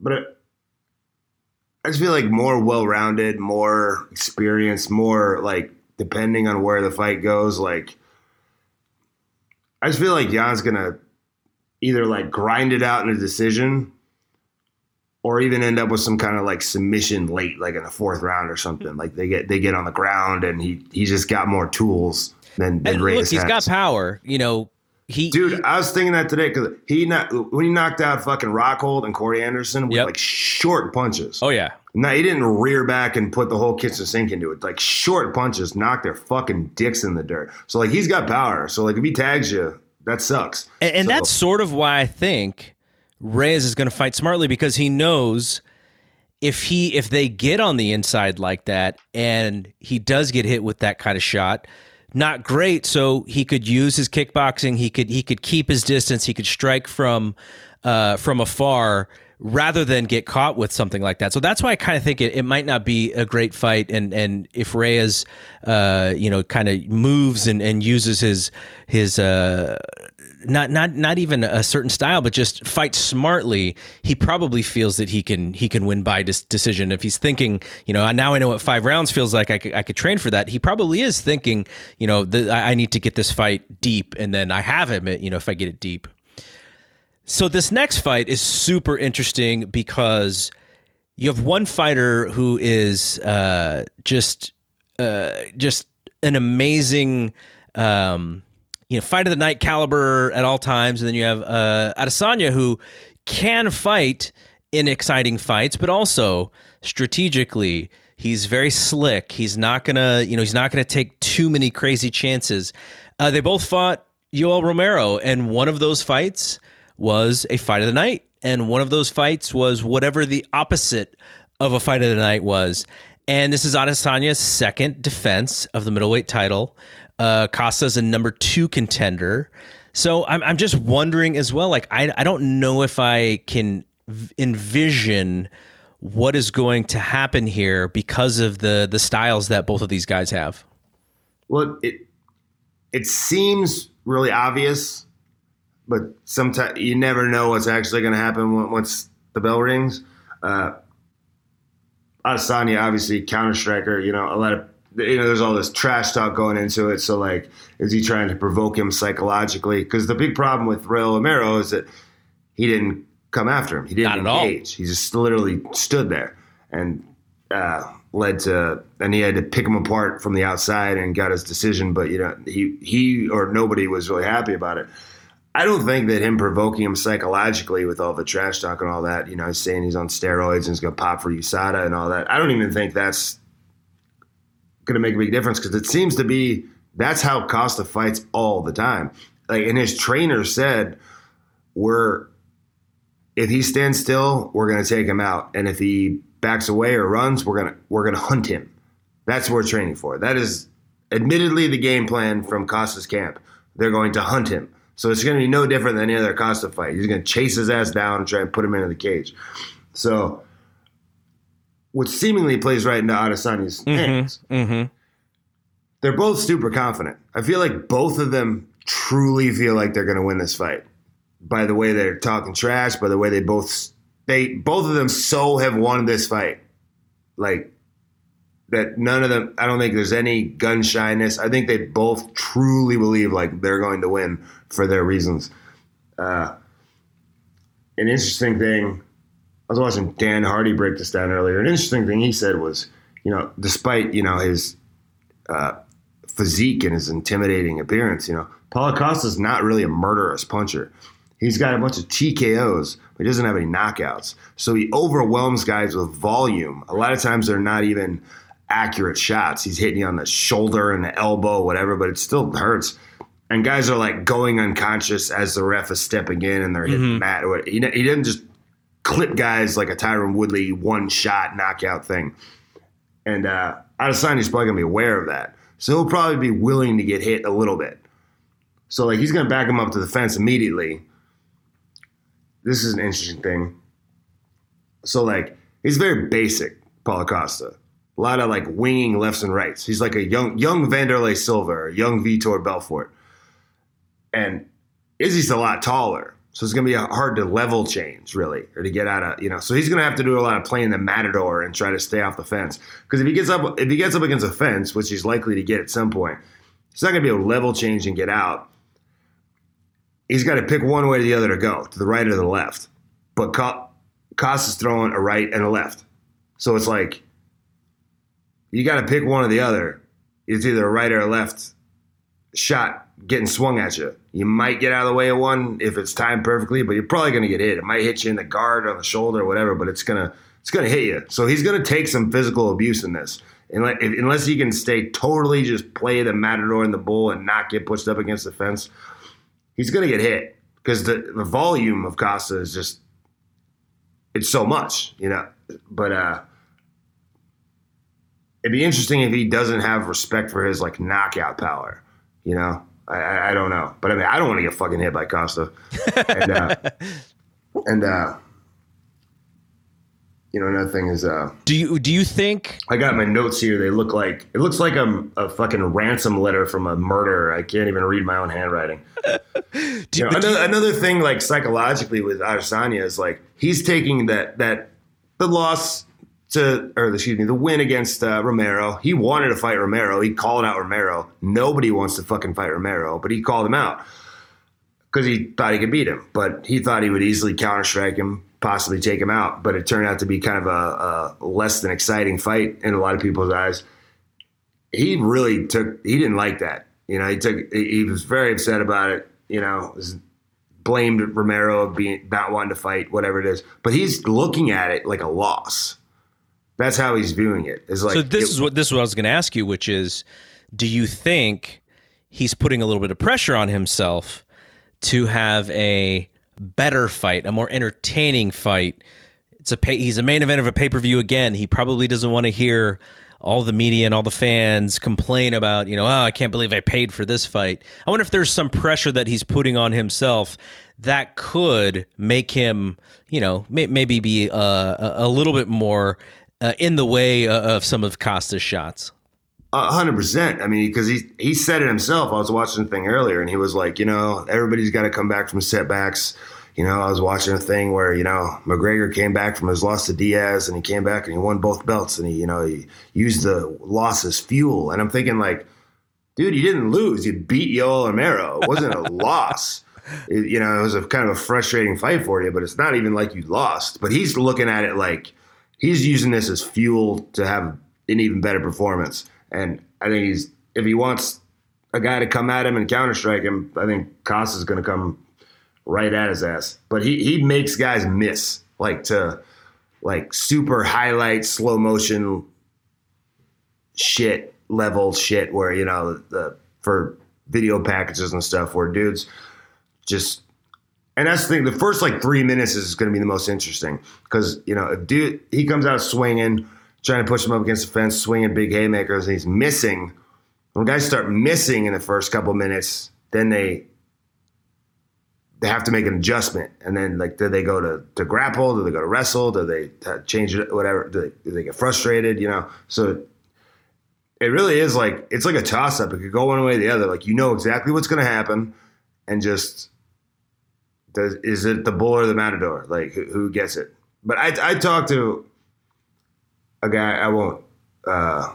But it, I just feel like more well rounded, more experienced, more like depending on where the fight goes, like I just feel like Jan's gonna either like grind it out in a decision or even end up with some kind of like submission late, like in the fourth round or something. Like they get they get on the ground and he he's just got more tools than, than And Reyes look, he's has. got power. You know, he Dude, I was thinking that today because he not, when he knocked out fucking Rockhold and Corey Anderson with Yep. like short punches. Oh yeah, No, he didn't rear back and put the whole kitchen sink into it. Like short punches knock their fucking dicks in the dirt. So like he's got power. So like if he tags you, that sucks. And, and So- that's sort of why I think Reyes is going to fight smartly because he knows if he if they get on the inside like that and he does get hit with that kind of shot, not great. So he could use his kickboxing. He could he could keep his distance. He could strike from uh, from afar rather than get caught with something like that. So that's why I kind of think it, it might not be a great fight. And and if Reyes, uh, you know, kind of moves and, and uses his his uh, not not not even a certain style, but just fight smartly, he probably feels that he can he can win by dis- decision. If he's thinking, you know, now I know what five rounds feels like, I could, I could train for that. He probably is thinking, you know, the, I need to get this fight deep, and then I have him, you know, if I get it deep. So this next fight is super interesting because you have one fighter who is uh, just uh, just an amazing um, you know fight of the night caliber at all times, and then you have uh, Adesanya who can fight in exciting fights, but also strategically he's very slick. He's not gonna you know he's not gonna take too many crazy chances. Uh, they both fought Yoel Romero, and one of those fights was a fight of the night, and one of those fights was whatever the opposite of a fight of the night was. And this is Adesanya's second defense of the middleweight title. Uh, Costa's a number two contender. So I'm, I'm just wondering as well, like, I, I don't know if I can envision what is going to happen here because of the the styles that both of these guys have? Well, it it seems really obvious, but sometimes you never know what's actually going to happen once the bell rings. Uh, Adesanya, obviously counter striker. You know, a lot of you know, there's all this trash talk going into it. So, like, is he trying to provoke him psychologically? Because the big problem with Raul Romero is that he didn't come after him. He didn't engage. He just literally stood there and uh, led to, and he had to pick him apart from the outside and got his decision. But you know, he he or nobody was really happy about it. I don't think that him provoking him psychologically with all the trash talk and all that, you know, saying he's on steroids and he's going to pop for USADA and all that. I don't even think that's going to make a big difference because it seems to be that's how Costa fights all the time. Like, and his trainer said, "We're if he stands still, we're going to take him out, and if he backs away or runs, we're gonna we're gonna hunt him. That's what we're training for. That is admittedly the game plan from Costa's camp. They're going to hunt him. So it's going to be no different than any other Costa fight. He's going to chase his ass down and try and put him into the cage. So which seemingly plays right into Adesanya's mm-hmm, hands. Mm-hmm. They're both super confident. I feel like both of them truly feel like they're going to win this fight by the way they're talking trash, by the way they both they both of them so have won this fight. Like that none of them I don't think there's any gun shyness. I think they both truly believe like they're going to win for their reasons. Uh, an interesting thing I was watching Dan Hardy break this down earlier. An interesting thing he said was, you know, despite you know his uh, physique and his intimidating appearance, you know, Paulo Costa's not really a murderous puncher. He's got a bunch of TKOs, but he doesn't have any knockouts. So he overwhelms guys with volume. A lot of times they're not even accurate shots. He's hitting you on the shoulder and the elbow, whatever, but it still hurts. And guys are like going unconscious as the ref is stepping in and they're hitting mm-hmm. Matt. He, he didn't just clip guys like a Tyron Woodley one shot knockout thing. And uh, Adesanya's probably gonna be aware of that, so he'll probably be willing to get hit a little bit. So like he's gonna back him up to the fence immediately. This is an interesting thing. So like he's very basic, Paulo Costa. A lot of like winging lefts and rights. He's like a young young Wanderlei Silva, young Vitor Belfort. And Izzy's a lot taller. So it's to be hard to level change, really, or to get out of, you know. So he's to have to do a lot of playing the matador and try to stay off the fence. Because if he gets up, if he gets up against a fence, which he's likely to get at some point, he's not to be able to level change and get out. He's got to pick one way or the other to go, to the right or the left. But Cost is throwing a right and a left, so it's like you got to pick one or the other. It's either a right or a left shot getting swung at you. You might get out of the way of one if it's timed perfectly, but you're probably going to get hit. It might hit you in the guard or the shoulder or whatever, but it's gonna it's gonna hit you. So he's going to take some physical abuse in this, unless he can stay totally just play the matador and the bull and not get pushed up against the fence. He's going to get hit because the the volume of Costa is just it's so much, you know. But uh it'd be interesting if he doesn't have respect for his like knockout power you know, I, I don't know, but I mean, I don't want to get fucking hit by Costa. and, uh, and uh, you know, another thing is, uh, do you do you think I got my notes here? They look like it looks like a, a fucking ransom letter from a murderer. I can't even read my own handwriting. you know, another, you, another thing, like psychologically with Adesanya, is like he's taking that that the loss to, or excuse me, the win against uh, Romero. He wanted to fight Romero. He called out Romero. Nobody wants to fucking fight Romero, but he called him out because he thought he could beat him. But he thought he would easily counter strike him, possibly take him out. But it turned out to be kind of a, a less than exciting fight in a lot of people's eyes. He really took. He didn't like that. You know, he took. He was very upset about it. You know, blamed Romero of being not wanting to fight, whatever it is. But he's looking at it like a loss that's how he's viewing it. Is like so. This it, is what this is what I was going to ask you, which is, do you think he's putting a little bit of pressure on himself to have a better fight, a more entertaining fight? It's a pay, he's a main event of a pay per view again. He probably doesn't want to hear all the media and all the fans complain about, you know, oh, I can't believe I paid for this fight. I wonder if there's some pressure that he's putting on himself that could make him, you know, may, maybe be uh, a, a little bit more uh, in the way of some of Costa's shots. A hundred percent. I mean, because he he said it himself. I was watching the thing earlier, and he was like, you know, everybody's got to come back from setbacks. You know, I was watching a thing where you know McGregor came back from his loss to Diaz, and he came back and he won both belts, and he you know he used the loss as fuel. And I'm thinking like, dude, you didn't lose. You beat Yoel Romero. It wasn't a loss. It, you know, it was a kind of a frustrating fight for you, but it's not even like you lost. But he's looking at it like he's using this as fuel to have an even better performance. And I think he's if he wants a guy to come at him and counter strike him, I think Costa's going to come right at his ass. But he he makes guys miss like to like super highlight slow motion shit level shit where you know the, the for video packages and stuff where dudes just and that's the thing. The first like three minutes is going to be the most interesting because you know, dude he comes out swinging, trying to push him up against the fence, swinging big haymakers, and he's missing. When guys start missing in the first couple minutes, then they they have to make an adjustment, and then like do they go to to grapple? Do they go to wrestle? Do they uh, change it? Whatever? Do they, do they get frustrated? You know, so it really is like it's like a toss up. It could go one way or the other. Like you know exactly what's going to happen, and just does, is it the bull or the matador? Like who, who gets it? But I I talked to a guy. I won't uh,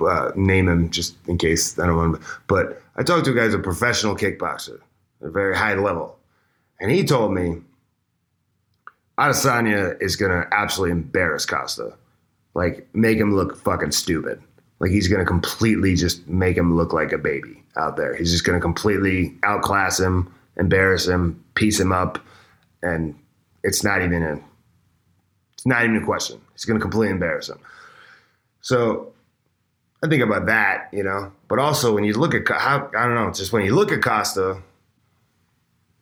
uh, name him just in case I don't want. But I talked to a guy who's a professional kickboxer, a very high level, and he told me Adesanya is to absolutely embarrass Costa, like make him look fucking stupid. Like he's to completely just make him look like a baby out there. He's just to completely outclass him embarrass him, piece him up, and it's not even a it's not even a question. He's going to completely embarrass him. So I think about that, you know. But also when you look at how I don't know, just when you look at Costa,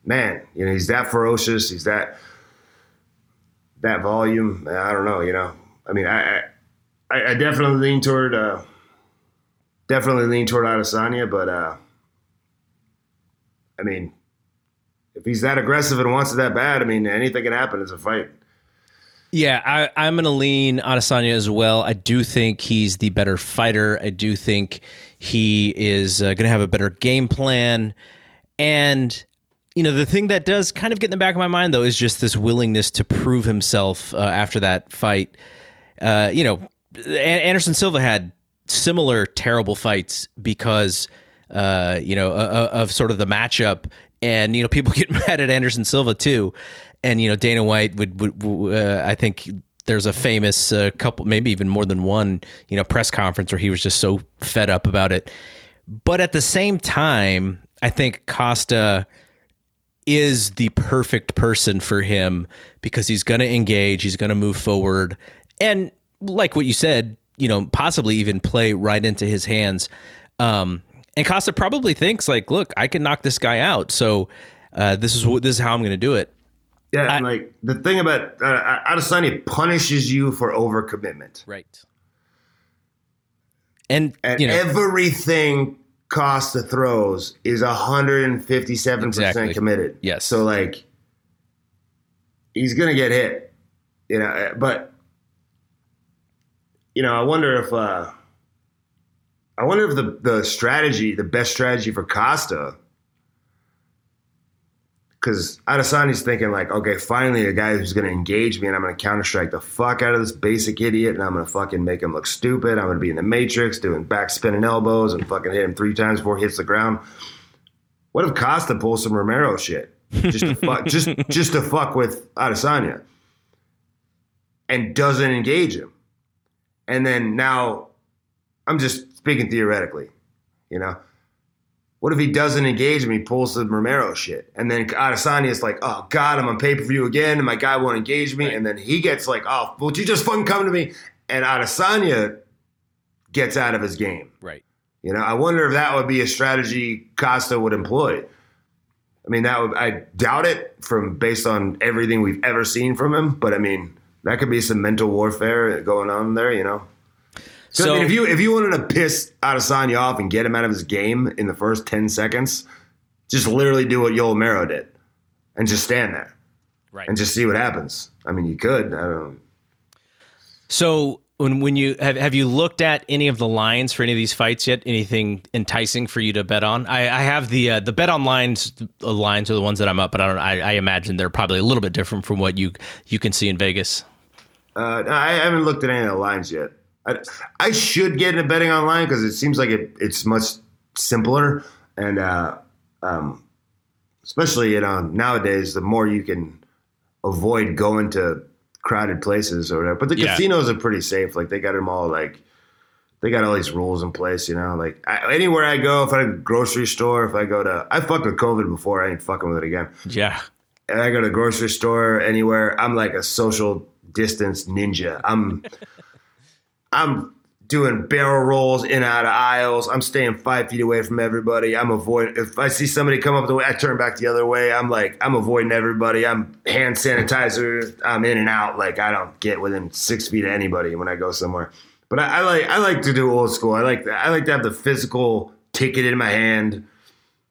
man, you know he's that ferocious. He's that that volume. I don't know, you know. I mean, I I, I definitely lean toward uh, definitely lean toward Adesanya, but uh, I mean, if he's that aggressive and wants it that bad, I mean, anything can happen. It's a fight. Yeah, I, am going to lean Adesanya as well. I do think he's the better fighter. I do think he is uh, going to have a better game plan. And, you know, the thing that does kind of get in the back of my mind, though, is just this willingness to prove himself uh, after that fight. Uh, you know, Anderson Silva had similar terrible fights because, uh, you know, of sort of the matchup and you know people get mad at Anderson Silva too, and you know Dana White would, would uh, I think there's a famous uh, couple, maybe even more than one, you know, press conference where he was just so fed up about it. But at the same time, I think Costa is the perfect person for him because he's going to engage, he's going to move forward, and like what you said, you know, possibly even play right into his hands. Um, and Costa probably thinks like, look, I can knock this guy out. So uh, this is what this is how I'm going to do it. Yeah, I, like the thing about uh, Adesanya punishes you for overcommitment, right? And, and you know, everything Costa throws is 157 exactly. percent committed. Yes. So like, he's gonna get hit, you know. But you know, I wonder if uh, I wonder if the the strategy, the best strategy for Costa, because Adesanya's thinking like, okay, finally a guy who's going to engage me, and I'm going to counter strike the fuck out of this basic idiot, and I'm going to fucking make him look stupid. I'm going to be in the matrix doing back spinning elbows and fucking hit him three times before he hits the ground. What if Costa pulls some Romero shit just to fuck, just just to fuck with Adesanya, and doesn't engage him, and then now I'm just speaking theoretically, you know. What if he doesn't engage me, pulls the Romero shit, and then Adesanya is like, "Oh God, I'm on pay per view again, and my guy won't engage me," right. and then he gets like, "Oh, would you just fucking come to me?" And Adesanya gets out of his game. Right. You know, I wonder if that would be a strategy Costa would employ. I mean, that would I doubt it from based on everything we've ever seen from him, but I mean, that could be some mental warfare going on there. You know. So, I mean, if you if you wanted to piss Adesanya off and get him out of his game in the first ten seconds, just literally do what Yoel Romero did and just stand there Right. and just see what happens. I mean, you could. I don't. Know. So when when you have have you looked at any of the lines for any of these fights yet? Anything enticing for you to bet on? I, I have the uh, the bet on lines uh, lines are the ones that I'm up, but I don't. I, I imagine they're probably a little bit different from what you you can see in Vegas. Uh, I haven't looked at any of the lines yet. I, I should get into betting online because it seems like it, it's much simpler and uh, um, especially you know nowadays the more you can avoid going to crowded places or whatever. But the Yeah. casinos are pretty safe. Like they got them all like they got all these rules in place. You know, like I, anywhere I go, if I go to grocery store, if I go to I fucked with COVID before, I ain't fucking with it again Yeah. and I go to grocery store anywhere, I'm like a social distance ninja. I'm I'm doing barrel rolls in and out of aisles. I'm staying five feet away from everybody. I'm avoiding if I see somebody come up the way, I turn back the other way. I'm like I'm avoiding everybody. I'm hand sanitizer. I'm in and out. Like I don't get within six feet of anybody when I go somewhere. But I, I like I like to do old school. I like that. I like to have the physical ticket in my hand.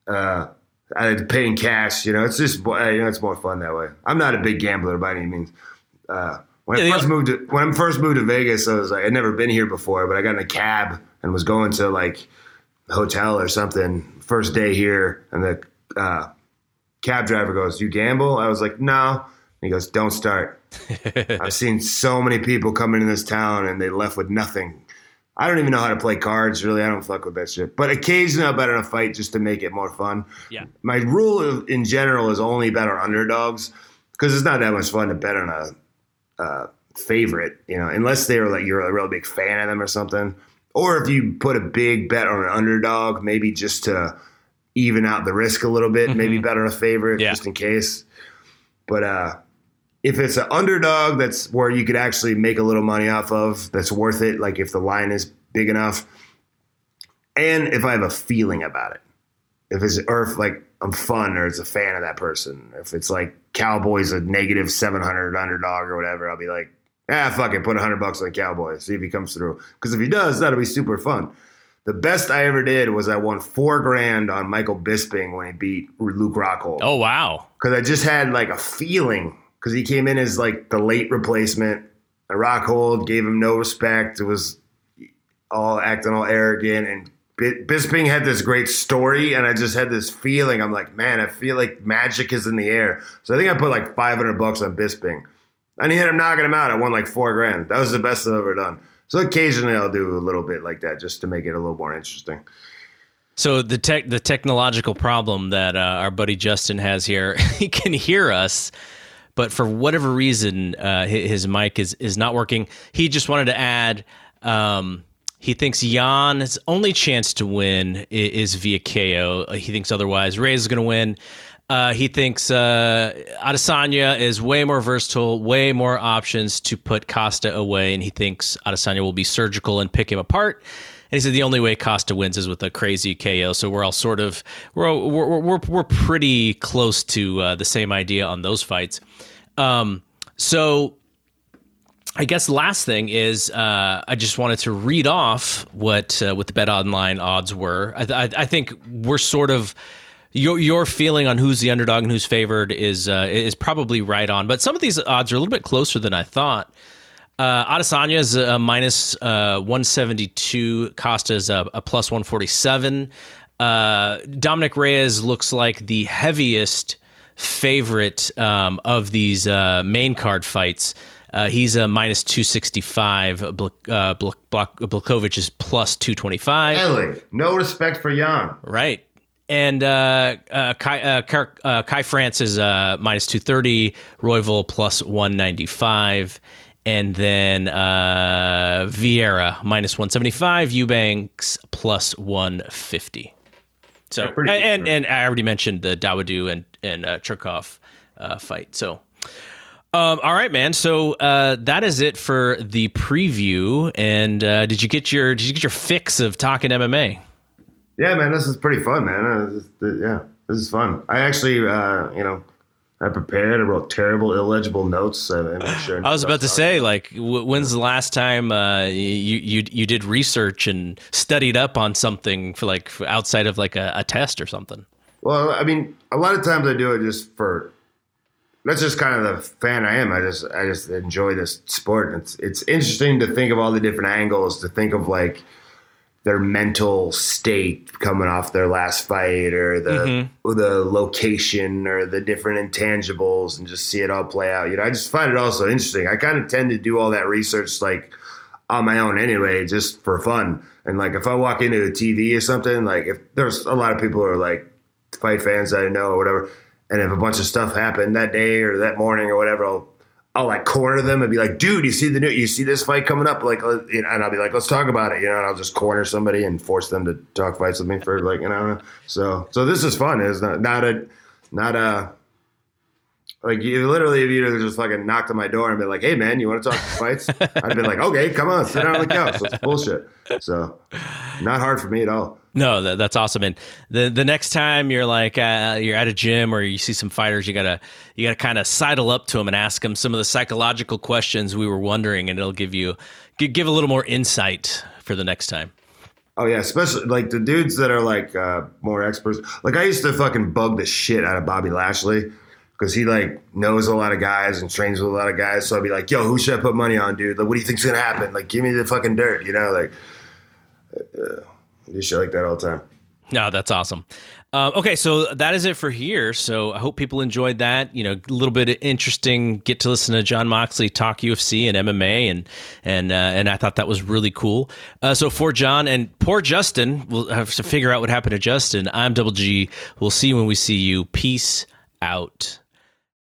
Uh, I like to pay in cash. You know, it's just you know it's more fun that way. I'm not a big gambler by any means. Uh, when I Yeah, the first moved to, when I first moved to Vegas, I was like I'd never been here before, but I got in a cab and was going to like a hotel or something. First day here, and the uh, cab driver goes, "You gamble?" I was like, "No." And he goes, "Don't start." I've seen so many people come into this town and they left with nothing. I don't even know how to play cards. Really, I don't fuck with that shit. But occasionally, I'll bet on a fight just to make it more fun. Yeah. My rule of, in general is only bet on underdogs because it's not that much fun to bet on a uh, favorite, you know, unless they're like you're a real big fan of them or something. Or if you put a big bet on an underdog, maybe just to even out the risk a little bit, maybe bet on a favorite Yeah. just in case. But uh, if it's an underdog that's where you could actually make a little money off of, that's worth it. Like if the line is big enough, and if I have a feeling about it, if it's or if like I'm fun or it's a fan of that person, if it's like Cowboys a negative seven hundred underdog or whatever, I'll be like, ah, fuck it, put a hundred bucks on Cowboys, see if he comes through. Because if he does, that'll be super fun. The best I ever did was I won four grand on Michael Bisping when he beat Luke Rockhold Oh wow. because I just had like a feeling because he came in as like the late replacement. The Rockhold gave him no respect. It was all acting all arrogant, and Bisping had this great story, and I just had this feeling. I'm like, man, I feel like magic is in the air. So I think I put like 500 bucks on Bisping, and he ended up knocking him out. I won like four grand. That was the best I've ever done. So occasionally I'll do a little bit like that just to make it a little more interesting. So the tech the technological problem that uh, our buddy Justin has here, he can hear us, but for whatever reason, uh, hi- his mic is is not working. He just wanted to add. Um, he thinks Jan's only chance to win i- is via KO. He thinks otherwise. Reyes is going to win. Uh, he thinks uh, Adesanya is way more versatile, way more options to put Costa away, and he thinks Adesanya will be surgical and pick him apart. And he said the only way Costa wins is with a crazy KO. So we're all sort of we're we're we're, we're pretty close to uh, the same idea on those fights. Um, so I guess last thing is uh, I just wanted to read off what uh, what the bet online odds were. I, I, think we're sort of your your feeling on who's the underdog and who's favored is uh, is probably right on. But some of these odds are a little bit closer than I thought. Uh, Adesanya is a minus, uh, 172. Costa is a, a plus 147. Uh, Dominick Reyes looks like the heaviest favorite um, of these uh, main card fights. Uh, he's a minus 265. Bl- uh, Bl- Blak- Blachowicz is plus 225. Ellie, no respect for Jan. Right. And uh, uh, Kai, uh, Kai, uh, Kai France is uh, minus 230, Royval plus 195, and then uh, Vieira minus 175, Eubanks plus 150. So, and, and, and I already mentioned the Dawodu and, and uh, Cherkov uh, fight. So, um, all right, man. So uh, that is it for the preview. And uh, did you get your did you get your fix of talking MMA? Yeah, man, this is pretty fun, man. Uh, this, yeah, this is fun. I actually, uh, you know, I prepared. I wrote terrible, illegible notes. I, I sure I was about to say, like, w- when's the last time uh, you you you did research and studied up on something for like for outside of like a, a test or something? Well, I mean, a lot of times I do it just for. That's just kind of the fan I am. I just I just enjoy this sport. It's it's interesting to think of all the different angles. To think of like their mental state coming off their last fight, or the Mhm. or the location, or the different intangibles, and just see it all play out. You know, I just find it also interesting. I kind of tend to do all that research like on my own anyway, just for fun. And like if I walk into a TV or something, like if there's a lot of people who are like fight fans that I know or whatever, and if a bunch of stuff happened that day or that morning or whatever, I'll I'll like corner them and be like, dude, you see the new, you see this fight coming up, like, uh, and I'll be like, let's talk about it, you know, and I'll just corner somebody and force them to talk fights with me for like, you know, so so this is fun. It's not not a not a like you literally if you just fucking knocked on my door and been like, "Hey man, you want to talk fights?" I'd be like, "Okay, come on, sit down on the couch. Let's bullshit." So, not hard for me at all. No, that, that's awesome. And the the next time you're like uh, you're at a gym or you see some fighters, you gotta you gotta kind of sidle up to them and ask them some of the psychological questions we were wondering, and it'll give you give a little more insight for the next time. Oh yeah, especially like the dudes that are like uh, more experts. Like I used to fucking bug the shit out of Bobby Lashley because he like knows a lot of guys and trains with a lot of guys. So I'd be like, "Yo, who should I put money on, dude? Like, what do you think's gonna happen? Like, give me the fucking dirt, you know? Like, uh, do shit like that all the time." No, that's awesome. Um, okay, so that is it for here. So I hope people enjoyed that. You know, a little bit interesting. Get to listen to Jon Moxley talk UFC and MMA, and and uh, and I thought that was really cool. Uh, so for Jon and poor Justin, we'll have to figure out what happened to Justin. I'm Double G. We'll see you when we see you. Peace out.